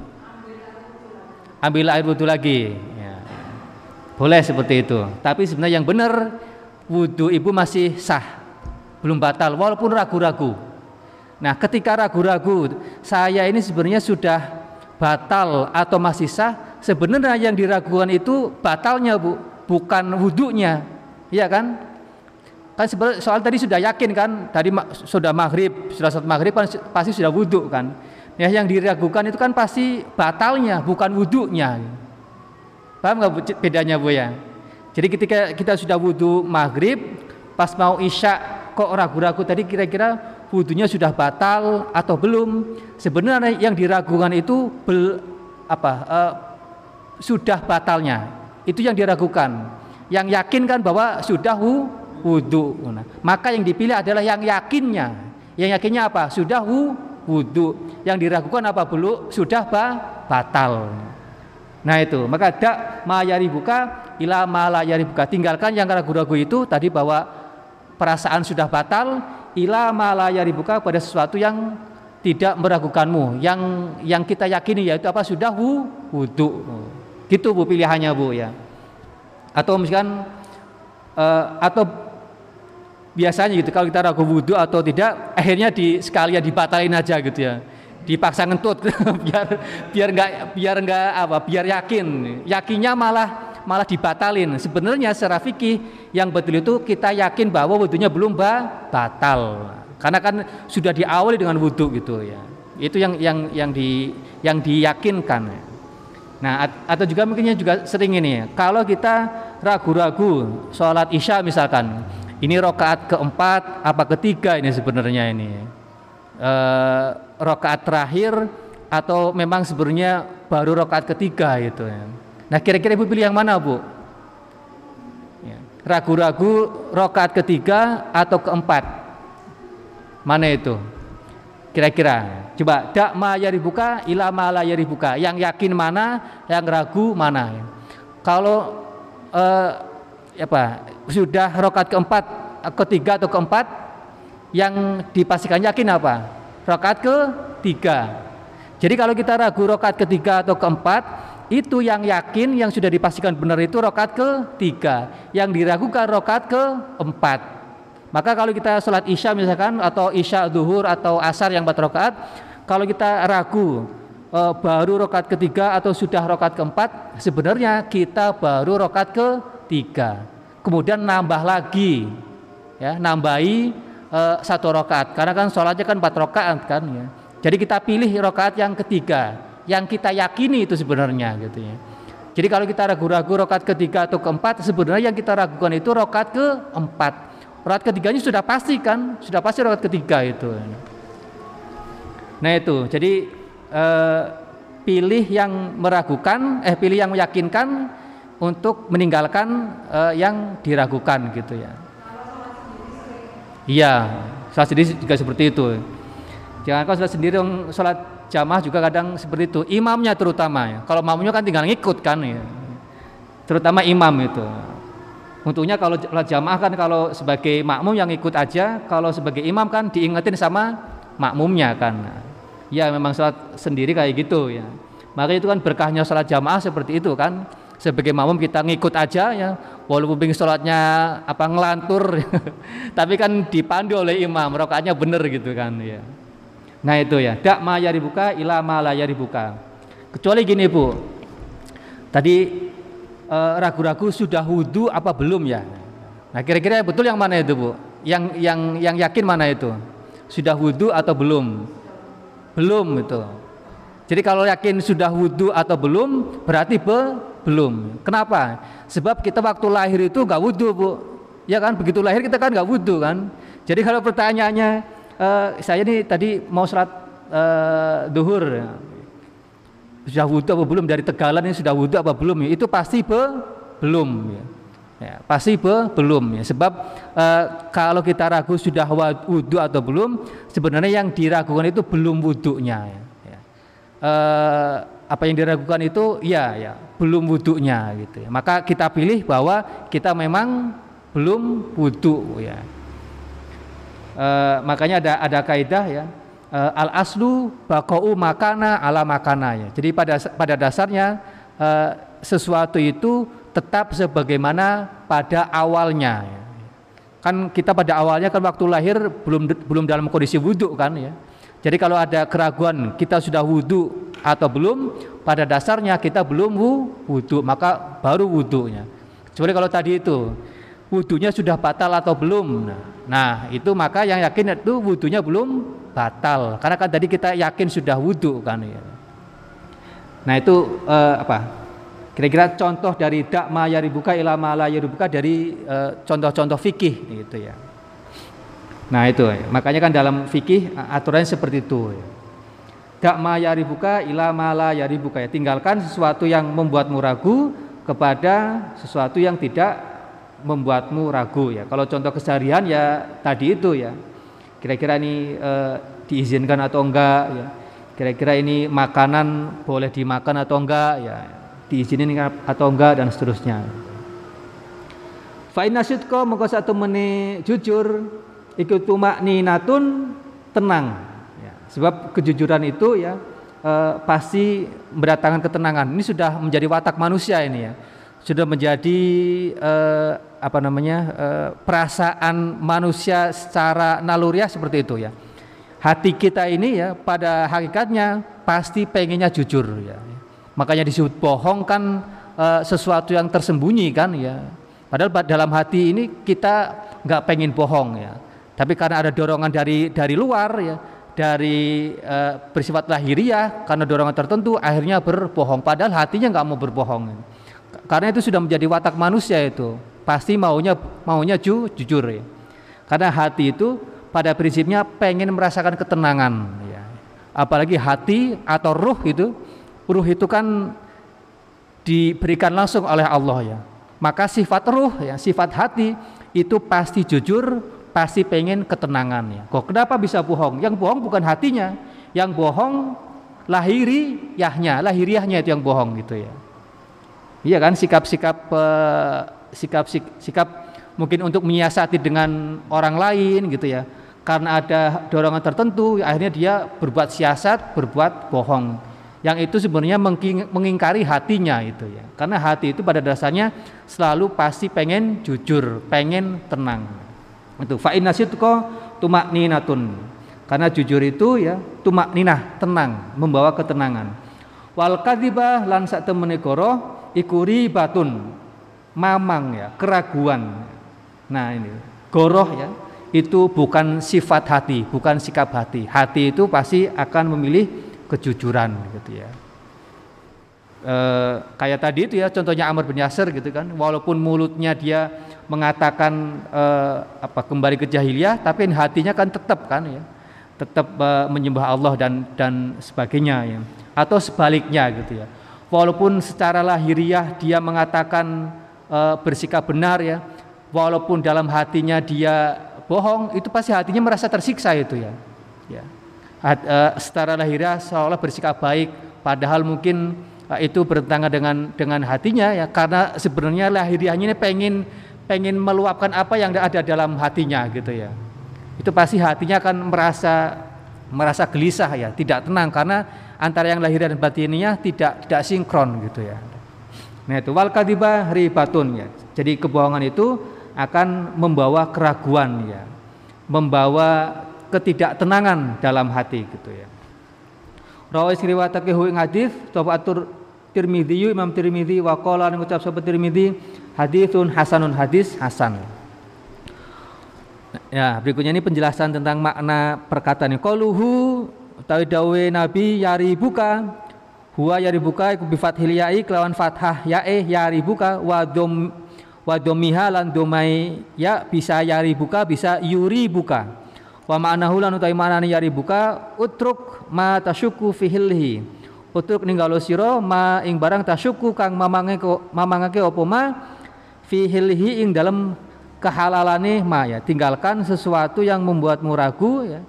Ambil air wudhu lagi. Ya. Boleh seperti itu. Tapi sebenarnya yang benar wudhu ibu masih sah, belum batal walaupun ragu-ragu. Nah, ketika ragu-ragu, saya ini sebenarnya sudah batal atau masih sah, sebenarnya yang diragukan itu batalnya, Bu bukan wudhunya ya kan kan soal tadi sudah yakin kan? Tadi sudah maghrib sudah saat maghrib kan pasti sudah wudhu kan? Ya yang diragukan itu kan pasti batalnya bukan wudhunya. Paham nggak bedanya bu ya? Jadi ketika kita sudah wudhu maghrib pas mau isya kok ragu-ragu tadi kira-kira wudhunya sudah batal atau belum? Sebenarnya yang diragukan itu bel, apa uh, sudah batalnya. Itu yang diragukan. Yang yakin kan bahwa sudah wudhu. Maka yang dipilih adalah yang yakinnya. Yang yakinnya apa? Sudah wudhu. Yang diragukan apa belum? Sudah ba batal. Nah itu, maka dak mayari buka ila malayari buka. Tinggalkan yang ragu-ragu itu tadi bahwa perasaan sudah batal ila malayari buka pada sesuatu yang tidak meragukanmu yang yang kita yakini yaitu apa sudah wudhu Gitu Bu pilihannya Bu ya. Atau misalkan uh, atau biasanya gitu kalau kita ragu wudhu atau tidak akhirnya di sekalian dibatalin aja gitu ya. Dipaksa ngentut biar biar enggak biar enggak apa biar yakin. Yakinnya malah malah dibatalin. Sebenarnya secara fikih yang betul itu kita yakin bahwa wudhunya belum batal. Karena kan sudah diawali dengan wudhu gitu ya. Itu yang yang yang di yang diyakinkan. Nah, atau juga mungkinnya juga sering ini, kalau kita ragu-ragu sholat isya misalkan, ini rokaat keempat apa ketiga ini sebenarnya ini, e, rokaat terakhir atau memang sebenarnya baru rokaat ketiga itu ya. Nah, kira-kira ibu pilih yang mana bu? Ya, ragu-ragu rokaat ketiga atau keempat, mana itu? Kira-kira coba dak ma yaribuka ila ma la. Yang yakin mana, yang ragu mana. Kalau eh, apa sudah rokat keempat, ketiga atau keempat yang dipastikan yakin apa? Rokat ketiga. Jadi kalau kita ragu rokat ketiga atau keempat, itu yang yakin yang sudah dipastikan benar itu rokat ketiga. Yang diragukan rokat keempat. Maka kalau kita sholat isya misalkan atau isya duhur atau asar yang empat rakaat, kalau kita ragu e, baru rokat ketiga atau sudah rokat keempat, sebenarnya kita baru rokat ketiga. Kemudian nambah lagi ya nambahi uh, satu rakaat. Karena kan sholatnya kan empat rakaat kan ya. Jadi kita pilih rakaat yang ketiga yang kita yakini itu sebenarnya gitu ya. Jadi kalau kita ragu-ragu rakaat ketiga atau keempat sebenarnya yang kita ragukan itu rakaat keempat. Rakaat ketiganya sudah pasti kan sudah pasti rakaat ketiga itu. Nah itu. Jadi uh, pilih yang meragukan eh pilih yang meyakinkan untuk meninggalkan uh, yang diragukan gitu ya. Iya salat sendiri juga seperti itu. Jangan kau salat sendiri sholat jamaah juga kadang seperti itu. Imamnya terutama ya. Kalau makmumnya kan tinggal ngikut kan ya. Terutama imam itu. Untungnya kalau jamaah kan kalau sebagai makmum yang ikut aja kalau sebagai imam kan diingetin sama makmumnya kan. Ya memang sholat sendiri kayak gitu ya. Maka itu kan berkahnya sholat jamaah seperti itu kan sebagai makmum kita ngikut aja ya. Walaupun pingin sholatnya apa ngelantur. Tapi kan dipandu oleh imam rokaatnya bener gitu kan ya. Nah itu ya. Dak maya dibuka ila mala dibuka kecuali gini bu. Tadi eh, ragu-ragu sudah wudhu apa belum ya? Nah kira-kira betul yang mana itu bu? Yang yang yang yakin mana itu? Sudah wudhu atau belum? Belum itu. Jadi kalau yakin sudah wudhu atau belum, berarti be, belum. Kenapa? Sebab kita waktu lahir itu nggak wudhu bu. Ya kan, begitu lahir kita kan nggak wudhu kan. Jadi kalau pertanyaannya, uh, saya ini tadi mau sholat uh, duhur, ya. sudah wudhu apa belum? Dari Tegalan ini sudah wudhu apa belum? Itu pasti be, belum. Ya. Ya, pasti be, belum ya. Sebab uh, kalau kita ragu sudah wudhu atau belum, sebenarnya yang diragukan itu belum wudhunya. Ya eh, apa yang diragukan itu ya ya belum wudhunya gitu ya. Maka kita pilih bahwa kita memang belum wudhu ya. Eh, makanya ada ada kaidah ya eh, al aslu bakau makana ala makana ya. Jadi pada pada dasarnya eh, sesuatu itu tetap sebagaimana pada awalnya ya. Kan kita pada awalnya kan waktu lahir belum belum dalam kondisi wudhu kan ya. Jadi kalau ada keraguan kita sudah wudhu atau belum, pada dasarnya kita belum wudhu, maka baru wudhunya. Kecuali kalau tadi itu wudhunya sudah batal atau belum. Nah, itu maka yang yakin itu wudhunya belum batal. Karena kan tadi kita yakin sudah wudhu kan ya. Nah itu eh, apa? Kira-kira contoh dari dak ma yaribuka ilama la yaribuka dari eh, contoh-contoh fikih gitu ya. Nah itu, makanya kan dalam fikih aturannya seperti itu. Dak ma yaribuka ila mala yaribuka ya. Tinggalkan sesuatu yang membuatmu ragu kepada sesuatu yang tidak membuatmu ragu ya. Kalau contoh keseharian ya tadi itu ya. Kira-kira ini e, diizinkan atau enggak ya. Kira-kira ini makanan boleh dimakan atau enggak ya. Diizinin atau enggak dan seterusnya. Fa inna syidqa satu meni jujur ikut tumak ninatun tenang sebab kejujuran itu ya e, pasti mendatangkan ketenangan. Ini sudah menjadi watak manusia ini ya. Sudah menjadi e, apa namanya e, perasaan manusia secara naluriah seperti itu ya. Hati kita ini ya pada hakikatnya pasti pengennya jujur ya. Makanya disebut bohong kan e, sesuatu yang tersembunyi kan ya. Padahal dalam hati ini kita nggak pengen bohong ya. Tapi karena ada dorongan dari dari luar ya, dari e, bersifat lahiriah karena dorongan tertentu akhirnya berbohong padahal hatinya nggak mau berbohong. Karena itu sudah menjadi watak manusia itu. Pasti maunya maunya ju, jujur ya. Karena hati itu pada prinsipnya pengen merasakan ketenangan ya. Apalagi hati atau ruh itu, ruh itu kan diberikan langsung oleh Allah ya. Maka sifat ruh ya, sifat hati itu pasti jujur, pasti pengen ketenangan ya. Kok kenapa bisa bohong? Yang bohong bukan hatinya, yang bohong lahiri yahnya, lahiriahnya itu yang bohong gitu ya. Iya kan sikap-sikap uh, sikap sikap mungkin untuk menyiasati dengan orang lain gitu ya. Karena ada dorongan tertentu akhirnya dia berbuat siasat, berbuat bohong. Yang itu sebenarnya mengingkari hatinya itu ya. Karena hati itu pada dasarnya selalu pasti pengen jujur, pengen tenang itu fa inna sidqa tumakninatun karena jujur itu ya tumak ninah tenang membawa ketenangan wal kadzibah lan sak temene goro iku ribatun mamang ya, keraguan. Nah, ini goroh ya, itu bukan sifat hati, bukan sikap hati. Hati itu pasti akan memilih kejujuran gitu ya. E, kayak tadi itu ya contohnya Amr bin Yasir gitu kan, walaupun mulutnya dia mengatakan e, apa kembali ke jahiliyah, tapi hatinya kan tetap kan ya, tetap e, menyembah Allah dan dan sebagainya ya. Atau sebaliknya gitu ya. Walaupun secara lahiriah dia mengatakan e, bersikap benar ya, walaupun dalam hatinya dia bohong, itu pasti hatinya merasa tersiksa itu ya. Ya. Hat, e, secara lahiriah seolah bersikap baik, padahal mungkin itu bertentangan dengan dengan hatinya ya, karena sebenarnya lahiriahnya ini pengen pengen meluapkan apa yang ada dalam hatinya gitu ya. Itu pasti hatinya akan merasa merasa gelisah ya, tidak tenang karena antara yang lahir dan batinnya tidak tidak sinkron gitu ya. Nah itu wal kadiba ribatun ya. Jadi kebohongan itu akan membawa keraguan ya, membawa ketidaktenangan dalam hati gitu ya. Rawais riwayatake hu ing hadis sapa atur Tirmidzi Imam Tirmidzi wa qala ngucap sapa Tirmidzi haditsun hasanun hadis hasan. Ya, berikutnya ini penjelasan tentang makna perkataan ini. Qaluhu utawi dawe Nabi yari buka huwa yari buka iku bi fathil ya'i kelawan fathah ya'e yari buka wa dom wa domiha lan domai ya bisa yari buka bisa yuri buka wa ma'nahu lan utawi maknane yari buka utruk ma tasyuku fihilhi utruk ninggalo sira ma ing barang tasyuku kang mamange mamangake apa ma fihilhi ing dalam kehalalane ma ya tinggalkan sesuatu yang membuatmu ragu ya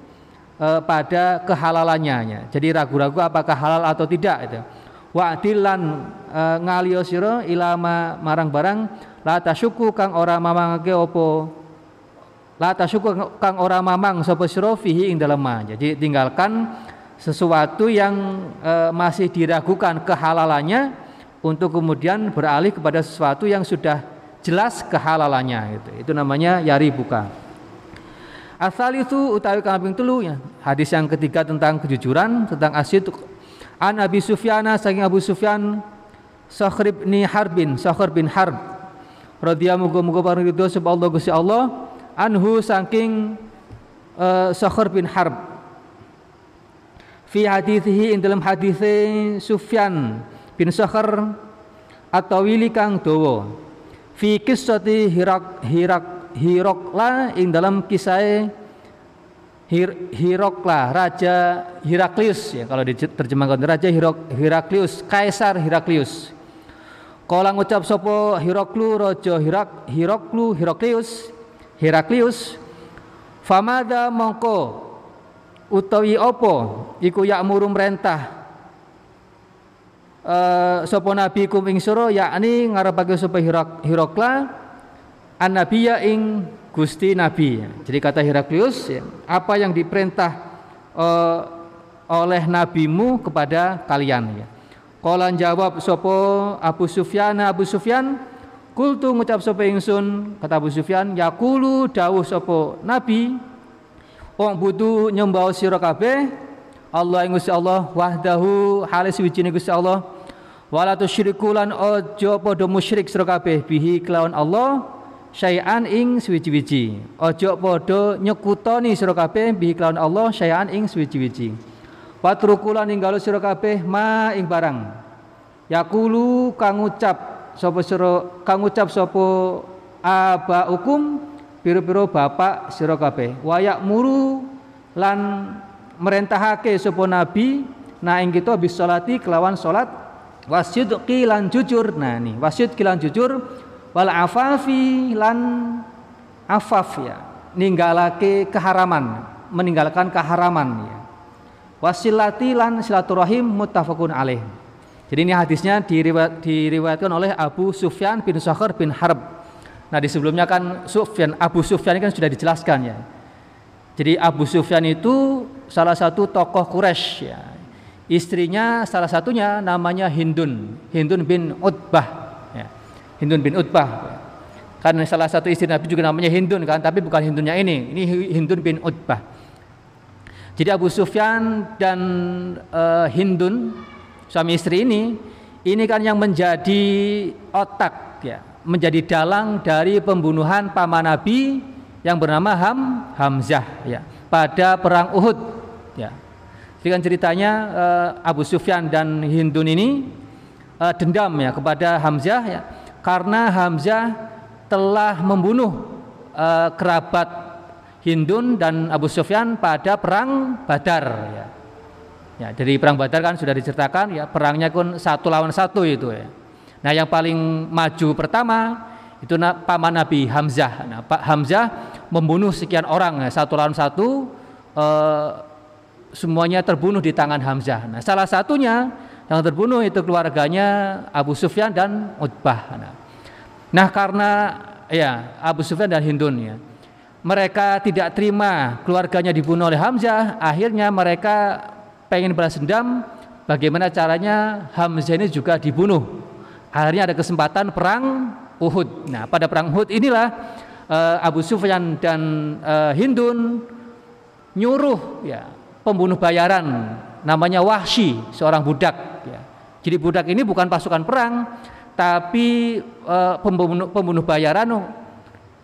eh, pada kehalalannya ya. Jadi ragu-ragu apakah halal atau tidak itu. Wa'dilan eh, ngaliyo sira ilama marang barang la tasyuku kang ora mamangake opo la tasyuku kang ora mamang sapa sira fihi ing dalem ma. Jadi tinggalkan sesuatu yang eh, masih diragukan kehalalannya untuk kemudian beralih kepada sesuatu yang sudah jelas kehalalannya itu. Itu namanya yari buka. Asal itu utawi kambing telu ya. Hadis yang ketiga tentang kejujuran, tentang asyid An Abi Sufyana saking Abu Sufyan Sakhr bin Harbin, Sakhr bin Harb. Radhiyallahu muga-muga paridho sapa Allah Gusti Allah anhu saking uh, Sakhr bin Harb. Fi hadithihi ing dalam hadis Sufyan bin Sakhr atau wili kang dawa. Fi qissati Hirak Hirak Hirokla ing dalam kisah Hir, Hirokla Raja Heraklius ya kalau diterjemahkan Raja Hirok, Heraklius Kaisar Heraklius Kala ngucap sopo Hiroklu Raja Hirak Hiroklu Heraklius Heraklius Famada mongko utawi opo iku yakmuru merentah uh, sopo nabi kum ing sura yakni ngarepake sapa Hirokla an nabiya ing Gusti Nabi. Jadi kata Heraklius, apa yang diperintah uh, oleh nabimu kepada kalian ya. Kolan jawab sopo Abu Sufyan Abu Sufyan kultu ngucap sopo ingsun kata Abu Sufyan yakulu dawuh sopo nabi wong butuh nyembah sira kabeh Allah ing Gusti Allah wahdahu halis wijine Gusti Allah wala tusyriku lan aja padha musyrik sira kabeh bihi kelawan Allah syai'an ing suwiji-wiji ojo padha nyekutoni sira kabeh bihi kelawan Allah syai'an ing suwiji-wiji watrukulan ninggalo sira kabeh ma ing barang. Yakulu kang ucap sapa sira kang ucap sapa aba hukum piro-piro bapak sira kabeh. Wayak muru lan merentahake sapa nabi nah ing kita bis salati kelawan salat wasidqi lan jujur nah nih wasidqi lan jujur wal afafi lan afaf ya ninggalake keharaman meninggalkan keharaman ya. Wasilati lan silaturahim muttafaqun alaih jadi ini hadisnya diriwayat, diriwayatkan oleh Abu Sufyan bin Sakhr bin Harb nah di sebelumnya kan Sufyan Abu Sufyan ini kan sudah dijelaskan ya jadi Abu Sufyan itu salah satu tokoh Quraisy ya istrinya salah satunya namanya Hindun Hindun bin Utbah Hindun bin Utbah. Karena salah satu istri Nabi juga namanya Hindun kan, tapi bukan Hindunnya ini. Ini Hindun bin Utbah. Jadi Abu Sufyan dan uh, Hindun suami istri ini ini kan yang menjadi otak ya, menjadi dalang dari pembunuhan paman Nabi yang bernama Ham Hamzah ya pada perang Uhud ya. Dengan ceritanya uh, Abu Sufyan dan Hindun ini uh, dendam ya kepada Hamzah ya karena Hamzah telah membunuh uh, kerabat Hindun dan Abu Sufyan pada perang Badar ya. Ya, dari perang Badar kan sudah diceritakan ya perangnya pun satu lawan satu itu ya. Nah, yang paling maju pertama itu paman Nabi Hamzah. Nah, Pak Hamzah membunuh sekian orang ya, satu lawan satu eh, semuanya terbunuh di tangan Hamzah. Nah, salah satunya yang terbunuh itu keluarganya Abu Sufyan dan Utbah. Nah, nah karena ya Abu Sufyan dan Hindun ya mereka tidak terima keluarganya dibunuh oleh Hamzah, akhirnya mereka pengen balas dendam. Bagaimana caranya Hamzah ini juga dibunuh? Akhirnya ada kesempatan perang Uhud. Nah, pada perang Uhud inilah uh, Abu Sufyan dan uh, Hindun nyuruh ya pembunuh bayaran namanya Wahsy, seorang budak ya. Jadi budak ini bukan pasukan perang, tapi uh, pembunuh pembunuh bayaran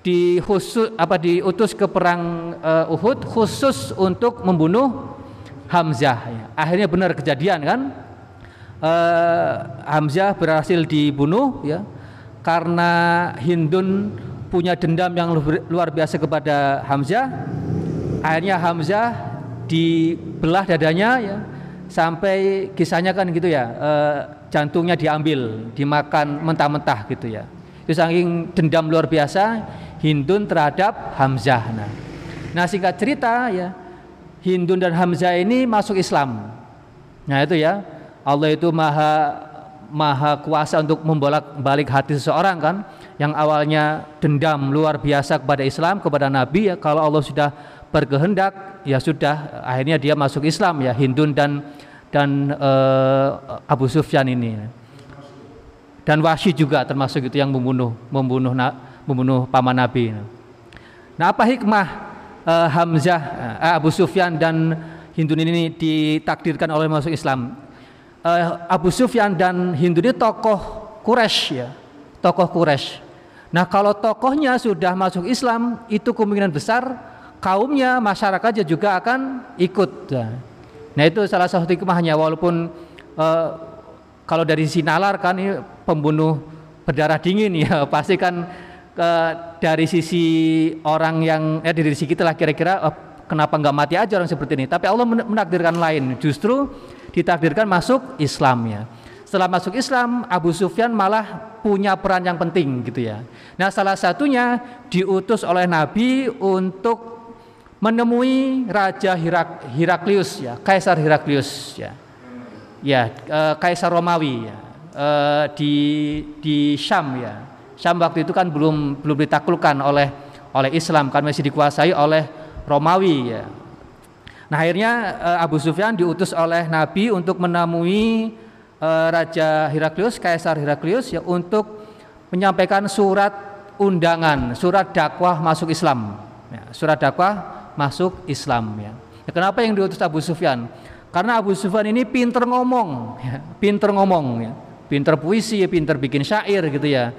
di khusus apa diutus ke perang uh, Uhud khusus untuk membunuh Hamzah. Ya. Akhirnya benar kejadian kan? Uh, Hamzah berhasil dibunuh ya karena Hindun punya dendam yang luar biasa kepada Hamzah. Akhirnya Hamzah dibelah dadanya ya sampai kisahnya kan gitu ya uh, jantungnya diambil dimakan mentah-mentah gitu ya itu saking dendam luar biasa Hindun terhadap Hamzah. Nah, nah singkat cerita ya, Hindun dan Hamzah ini masuk Islam. Nah itu ya, Allah itu maha maha kuasa untuk membolak balik hati seseorang kan? Yang awalnya dendam luar biasa kepada Islam kepada Nabi ya. Kalau Allah sudah berkehendak ya sudah akhirnya dia masuk Islam ya. Hindun dan dan uh, Abu Sufyan ini. Dan Wahsy juga termasuk itu yang membunuh membunuh membunuh paman Nabi. Nah, apa hikmah uh, Hamzah, uh, Abu Sufyan dan Hindun ini ditakdirkan oleh masuk Islam? Uh, Abu Sufyan dan Hindun ini tokoh Quraisy ya, tokoh Quraisy. Nah, kalau tokohnya sudah masuk Islam, itu kemungkinan besar kaumnya, masyarakatnya juga akan ikut. Nah, itu salah satu hikmahnya walaupun uh, kalau dari sisi nalar kan ini pembunuh berdarah dingin ya, pasti kan ke, dari sisi orang yang eh dari sisi kita lah kira-kira oh, kenapa nggak mati aja orang seperti ini? Tapi Allah menakdirkan lain. Justru ditakdirkan masuk Islam ya. Setelah masuk Islam Abu Sufyan malah punya peran yang penting gitu ya. Nah salah satunya diutus oleh Nabi untuk menemui Raja Hirak, Hiraklius ya Kaisar Hiraklius ya. Ya eh, Kaisar Romawi ya. Eh, di di Syam ya Syam waktu itu kan belum belum ditaklukkan oleh oleh Islam kan masih dikuasai oleh Romawi ya. Nah akhirnya eh, Abu Sufyan diutus oleh Nabi untuk menemui eh, Raja Heraklius, Kaisar Heraklius ya untuk menyampaikan surat undangan, surat dakwah masuk Islam. Ya, surat dakwah masuk Islam ya. ya. Kenapa yang diutus Abu Sufyan? Karena Abu Sufyan ini pinter ngomong, ya, pinter ngomong ya, pinter puisi, pinter bikin syair gitu ya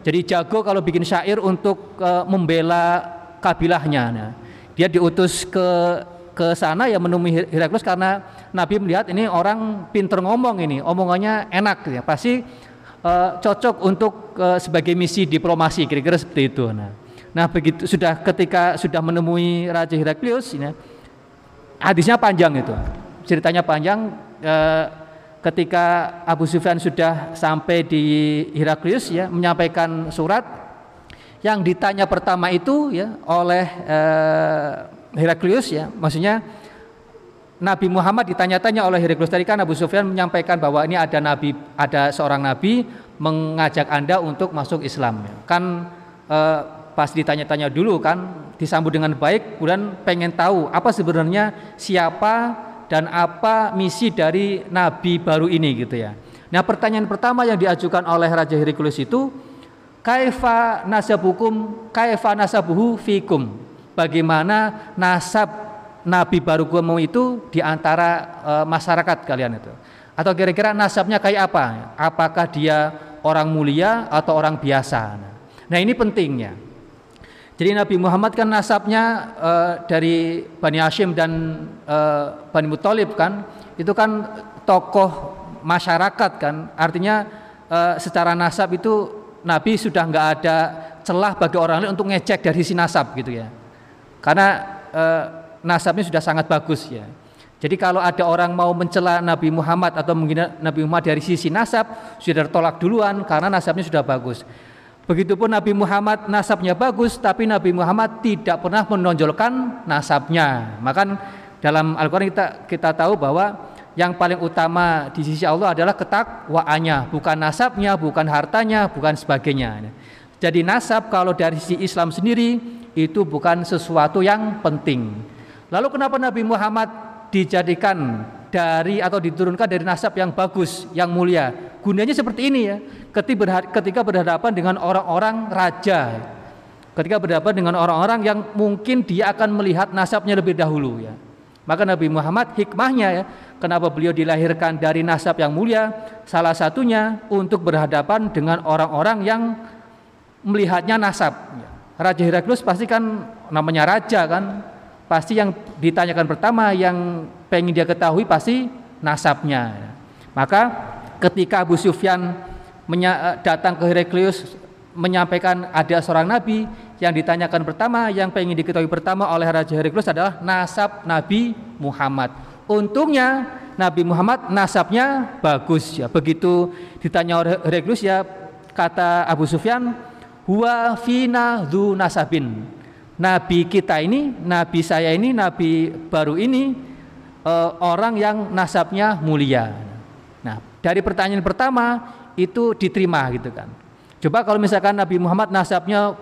jadi jago kalau bikin syair untuk uh, membela kabilahnya. Nah, dia diutus ke ke sana ya menemui Heraklius karena Nabi melihat ini orang pinter ngomong ini, omongannya enak ya, pasti uh, cocok untuk uh, sebagai misi diplomasi kira-kira seperti itu. Nah, nah begitu sudah ketika sudah menemui Raja Heraklius, ya, hadisnya panjang itu, ceritanya panjang. Uh, ketika Abu Sufyan sudah sampai di Heraklius ya menyampaikan surat yang ditanya pertama itu ya oleh eh, Heraklius ya maksudnya Nabi Muhammad ditanya-tanya oleh Heraklius tadi kan Abu Sufyan menyampaikan bahwa ini ada nabi ada seorang nabi mengajak Anda untuk masuk Islam ya. kan eh, pas ditanya-tanya dulu kan disambut dengan baik kemudian pengen tahu apa sebenarnya siapa dan apa misi dari nabi baru ini gitu ya. Nah, pertanyaan pertama yang diajukan oleh Raja Herikulus itu kaifa nasabukum kaifa nasabuhu fikum. Bagaimana nasab nabi baru kamu itu di antara e, masyarakat kalian itu? Atau kira-kira nasabnya kayak apa? Apakah dia orang mulia atau orang biasa? Nah, Nah ini pentingnya. Jadi Nabi Muhammad kan nasabnya uh, dari Bani Hashim dan uh, Bani Muthalib kan, itu kan tokoh masyarakat kan. Artinya uh, secara nasab itu Nabi sudah nggak ada celah bagi orang lain untuk ngecek dari si nasab gitu ya. Karena uh, nasabnya sudah sangat bagus ya. Jadi kalau ada orang mau mencela Nabi Muhammad atau menghina Nabi Muhammad dari sisi nasab sudah tertolak duluan karena nasabnya sudah bagus. Begitupun Nabi Muhammad nasabnya bagus, tapi Nabi Muhammad tidak pernah menonjolkan nasabnya. Maka dalam Al-Quran kita, kita tahu bahwa yang paling utama di sisi Allah adalah ketakwaannya, bukan nasabnya, bukan hartanya, bukan sebagainya. Jadi nasab kalau dari sisi Islam sendiri itu bukan sesuatu yang penting. Lalu kenapa Nabi Muhammad dijadikan dari atau diturunkan dari nasab yang bagus, yang mulia. Gunanya seperti ini ya. Ketika berhadapan dengan orang-orang raja, ketika berhadapan dengan orang-orang yang mungkin dia akan melihat nasabnya lebih dahulu ya. Maka Nabi Muhammad hikmahnya ya, kenapa beliau dilahirkan dari nasab yang mulia, salah satunya untuk berhadapan dengan orang-orang yang melihatnya nasab. Raja Heraklius pasti kan namanya raja kan, pasti yang ditanyakan pertama yang pengen dia ketahui pasti nasabnya. Maka ketika Abu Sufyan eh, datang ke Heraklius menyampaikan ada seorang nabi yang ditanyakan pertama yang pengen diketahui pertama oleh Raja Heraklius adalah nasab Nabi Muhammad. Untungnya Nabi Muhammad nasabnya bagus ya. Begitu ditanya oleh Heraklius ya kata Abu Sufyan huwa fina dzu nasabin Nabi kita ini, Nabi saya ini, Nabi baru ini uh, orang yang nasabnya mulia. Dari pertanyaan pertama itu diterima gitu kan. Coba kalau misalkan Nabi Muhammad nasabnya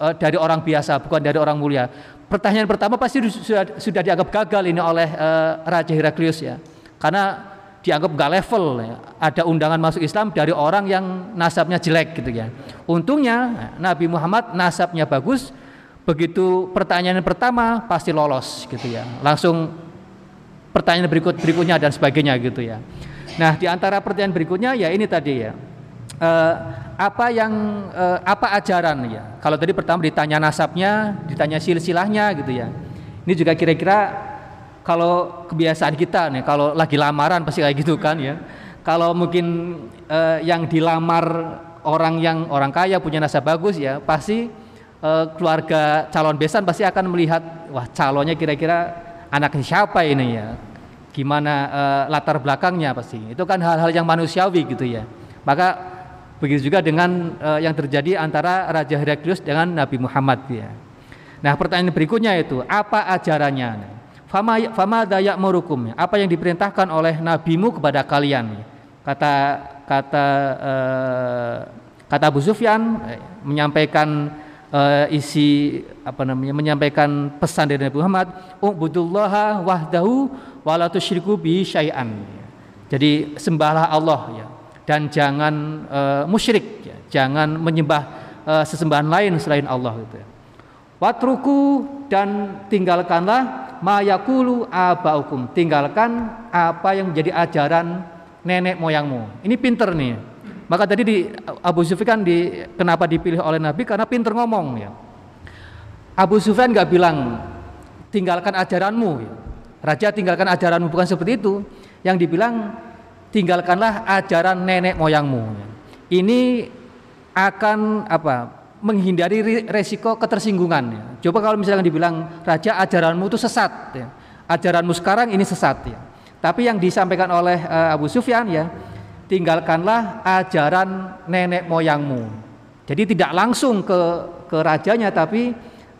uh, dari orang biasa, bukan dari orang mulia. Pertanyaan pertama pasti sudah, sudah dianggap gagal ini oleh uh, Raja Heraklius ya. Karena dianggap gak level ya. Ada undangan masuk Islam dari orang yang nasabnya jelek gitu ya. Untungnya Nabi Muhammad nasabnya bagus, begitu pertanyaan pertama pasti lolos gitu ya langsung pertanyaan berikut berikutnya dan sebagainya gitu ya nah di antara pertanyaan berikutnya ya ini tadi ya. Uh, apa yang uh, apa ajaran ya? Kalau tadi pertama ditanya nasabnya ditanya silsilahnya gitu ya. Ini juga kira-kira kalau kebiasaan kita nih kalau lagi lamaran pasti kayak gitu kan ya. Kalau mungkin uh, yang dilamar orang yang orang kaya punya nasab bagus ya pasti uh, keluarga calon besan pasti akan melihat wah calonnya kira-kira anaknya siapa ini ya gimana uh, latar belakangnya pasti. Itu kan hal-hal yang manusiawi gitu ya. Maka begitu juga dengan uh, yang terjadi antara Raja Heraklius dengan Nabi Muhammad ya. Nah pertanyaan berikutnya itu apa ajarannya? Fama fama dayak merukum apa yang diperintahkan oleh nabimu kepada kalian? Kata kata uh, kata Abu Sufyan menyampaikan uh, isi apa namanya menyampaikan pesan dari Nabi Muhammad ubudullaha wahdahu wala tusyriku bi syai'an. Jadi sembahlah Allah ya. Dan jangan uh, musyrik ya. jangan menyembah uh, sesembahan lain selain Allah gitu ya. Watruku dan tinggalkanlah mayakulu abaukum. Tinggalkan apa yang menjadi ajaran nenek moyangmu. Ini pinter nih maka tadi di Abu Sufyan di kenapa dipilih oleh Nabi karena pinter ngomong ya. Abu Sufyan nggak bilang tinggalkan ajaranmu. Ya. Raja tinggalkan ajaranmu bukan seperti itu. Yang dibilang tinggalkanlah ajaran nenek moyangmu. Ya. Ini akan apa? menghindari resiko ketersinggungan. Ya. Coba kalau misalnya dibilang raja ajaranmu itu sesat. Ya. Ajaranmu sekarang ini sesat. Ya. Tapi yang disampaikan oleh uh, Abu Sufyan ya tinggalkanlah ajaran nenek moyangmu. Jadi tidak langsung ke ke rajanya tapi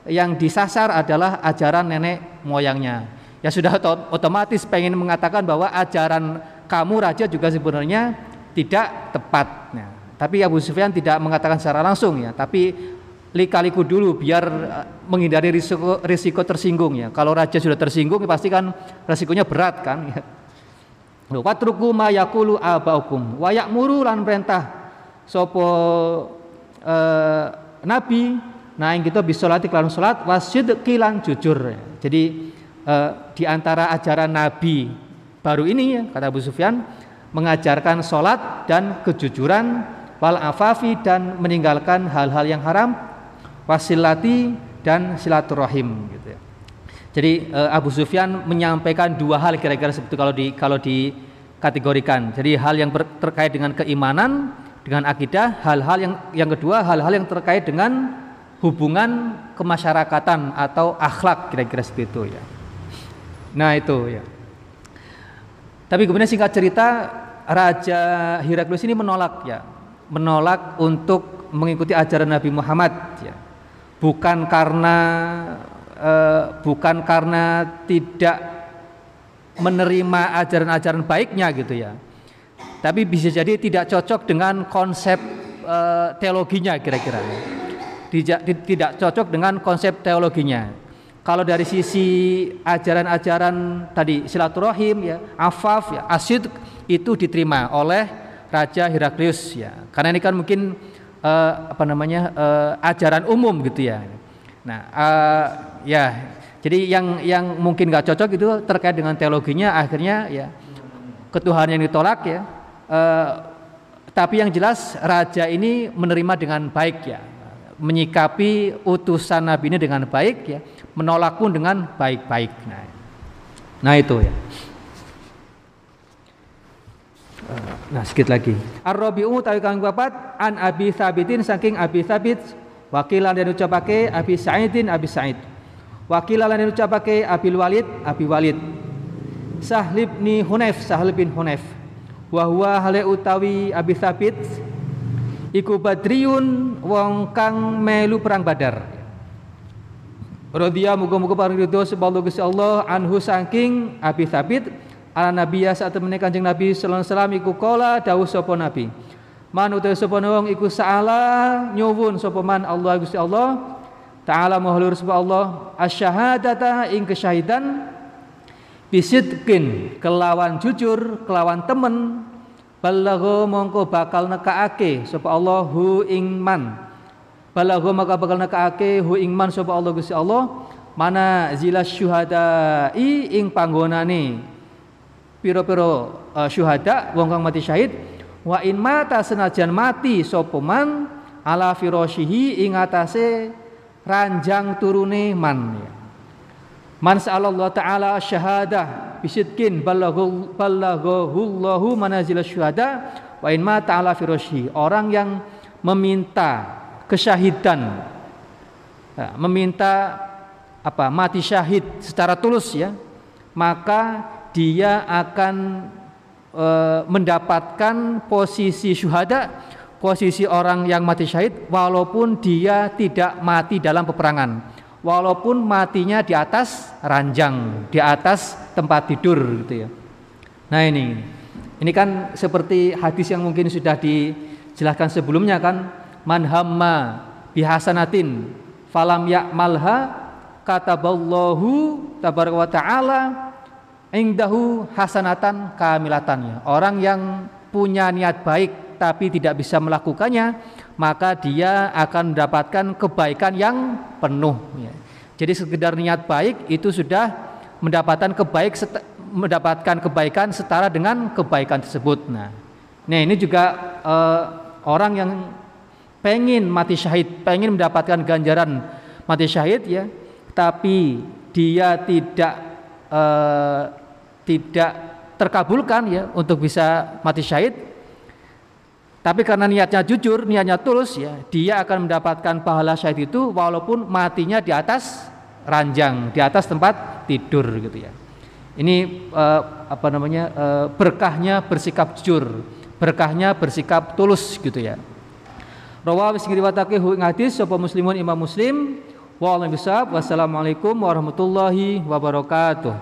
yang disasar adalah ajaran nenek moyangnya. Ya sudah otomatis pengen mengatakan bahwa ajaran kamu raja juga sebenarnya tidak tepat. Nah, tapi Abu Sufyan tidak mengatakan secara langsung ya, tapi likaliku dulu biar eh, menghindari risiko risiko tersinggung ya. Kalau raja sudah tersinggung pasti kan risikonya berat kan ya. Watruku ma yakulu abaukum wa lan perintah sapa eh, nabi nah yang kita bisa latih kelan salat wasidqi lan jujur. Jadi eh, di ajaran nabi baru ini kata Abu Sufyan mengajarkan salat dan kejujuran wal afafi dan meninggalkan hal-hal yang haram wasilati dan silaturahim. Jadi uh, Abu Sufyan menyampaikan dua hal kira-kira seperti kalau di kalau dikategorikan. Jadi hal yang ber, terkait dengan keimanan, dengan akidah, hal-hal yang yang kedua hal-hal yang terkait dengan hubungan kemasyarakatan atau akhlak kira-kira seperti itu ya. Nah itu ya. Tapi kemudian singkat cerita Raja Heraklius ini menolak ya, menolak untuk mengikuti ajaran Nabi Muhammad ya. Bukan karena eh, bukan karena tidak menerima ajaran-ajaran baiknya gitu ya. Tapi bisa jadi tidak cocok dengan konsep eh, teologinya kira-kira. Tidak, tidak cocok dengan konsep teologinya kalau dari sisi ajaran-ajaran tadi silaturahim ya, afaf ya, asyid itu diterima oleh Raja Heraklius ya. Karena ini kan mungkin uh, apa namanya uh, ajaran umum gitu ya. Nah, uh, ya. Jadi yang yang mungkin nggak cocok itu terkait dengan teologinya akhirnya ya ketuhanan yang ditolak ya. Uh, tapi yang jelas raja ini menerima dengan baik ya, menyikapi utusan nabi ini dengan baik ya menolak pun dengan baik-baik. Nah, nah itu ya. Nah sedikit lagi. Ar-Rabi'u tawi kang papat an Abi Sabitin saking Abi Sabit wakilan dan ucapake Abi Sa'idin Abi Sa'id. Wakilan dan ucapake Abi Walid Abi Walid. Sahlib ni Hunayf Sahlib bin Hunayf. Wa huwa hale utawi Abi Sabit iku Badriun wong kang melu perang Badar radhiya muga-muga paring ridho sebab Gusti Allah anhu saking Abi Thabit ala nabiya saat temene Kanjeng Nabi sallallahu alaihi wasallam iku kala dawuh sapa nabi man utawa sapa wong iku saala nyuwun sapa man Allah Gusti Allah taala mahlur sapa Allah asyhadata ing kesyahidan bisidkin kelawan jujur kelawan temen balagho mongko bakal nekaake sapa Allah hu ing man. Balagha maka bakal nekaake hu ing man sapa Allah Gusti Allah. Mana zilas syuhada'i ing panggonane? Pira-pira uh, syuhada wong kang mati syahid. Wa in mata senajan mati sapa man ala firashihi ing atase ranjang turune man ya. Man Allah taala syahadah bisidkin balaghu balaghullahu manazil syuhada wa in mata ala firashihi orang yang meminta kesyahidan ya, meminta apa mati syahid secara tulus ya maka dia akan e, mendapatkan posisi syuhada posisi orang yang mati syahid walaupun dia tidak mati dalam peperangan. Walaupun matinya di atas ranjang di atas tempat tidur gitu ya. Nah ini. Ini kan seperti hadis yang mungkin sudah dijelaskan sebelumnya kan. Man hamma bihasanatin falam ya'malha kataballahu tabaraka wa taala indahu hasanatan kamilatan. Orang yang punya niat baik tapi tidak bisa melakukannya maka dia akan mendapatkan kebaikan yang penuh ya. jadi sekedar niat baik itu sudah mendapatkan kebaik mendapatkan kebaikan setara dengan kebaikan tersebut nah nah ini juga uh, orang yang pengen mati syahid, pengen mendapatkan ganjaran mati syahid ya, tapi dia tidak uh, tidak terkabulkan ya untuk bisa mati syahid. Tapi karena niatnya jujur, niatnya tulus ya, dia akan mendapatkan pahala syahid itu walaupun matinya di atas ranjang, di atas tempat tidur gitu ya. Ini uh, apa namanya? Uh, berkahnya bersikap jujur, berkahnya bersikap tulus gitu ya. Rawahu sing riwayatake ing hadis sapa muslimun Imam Muslim. Wa Wassalamualaikum warahmatullahi wabarakatuh.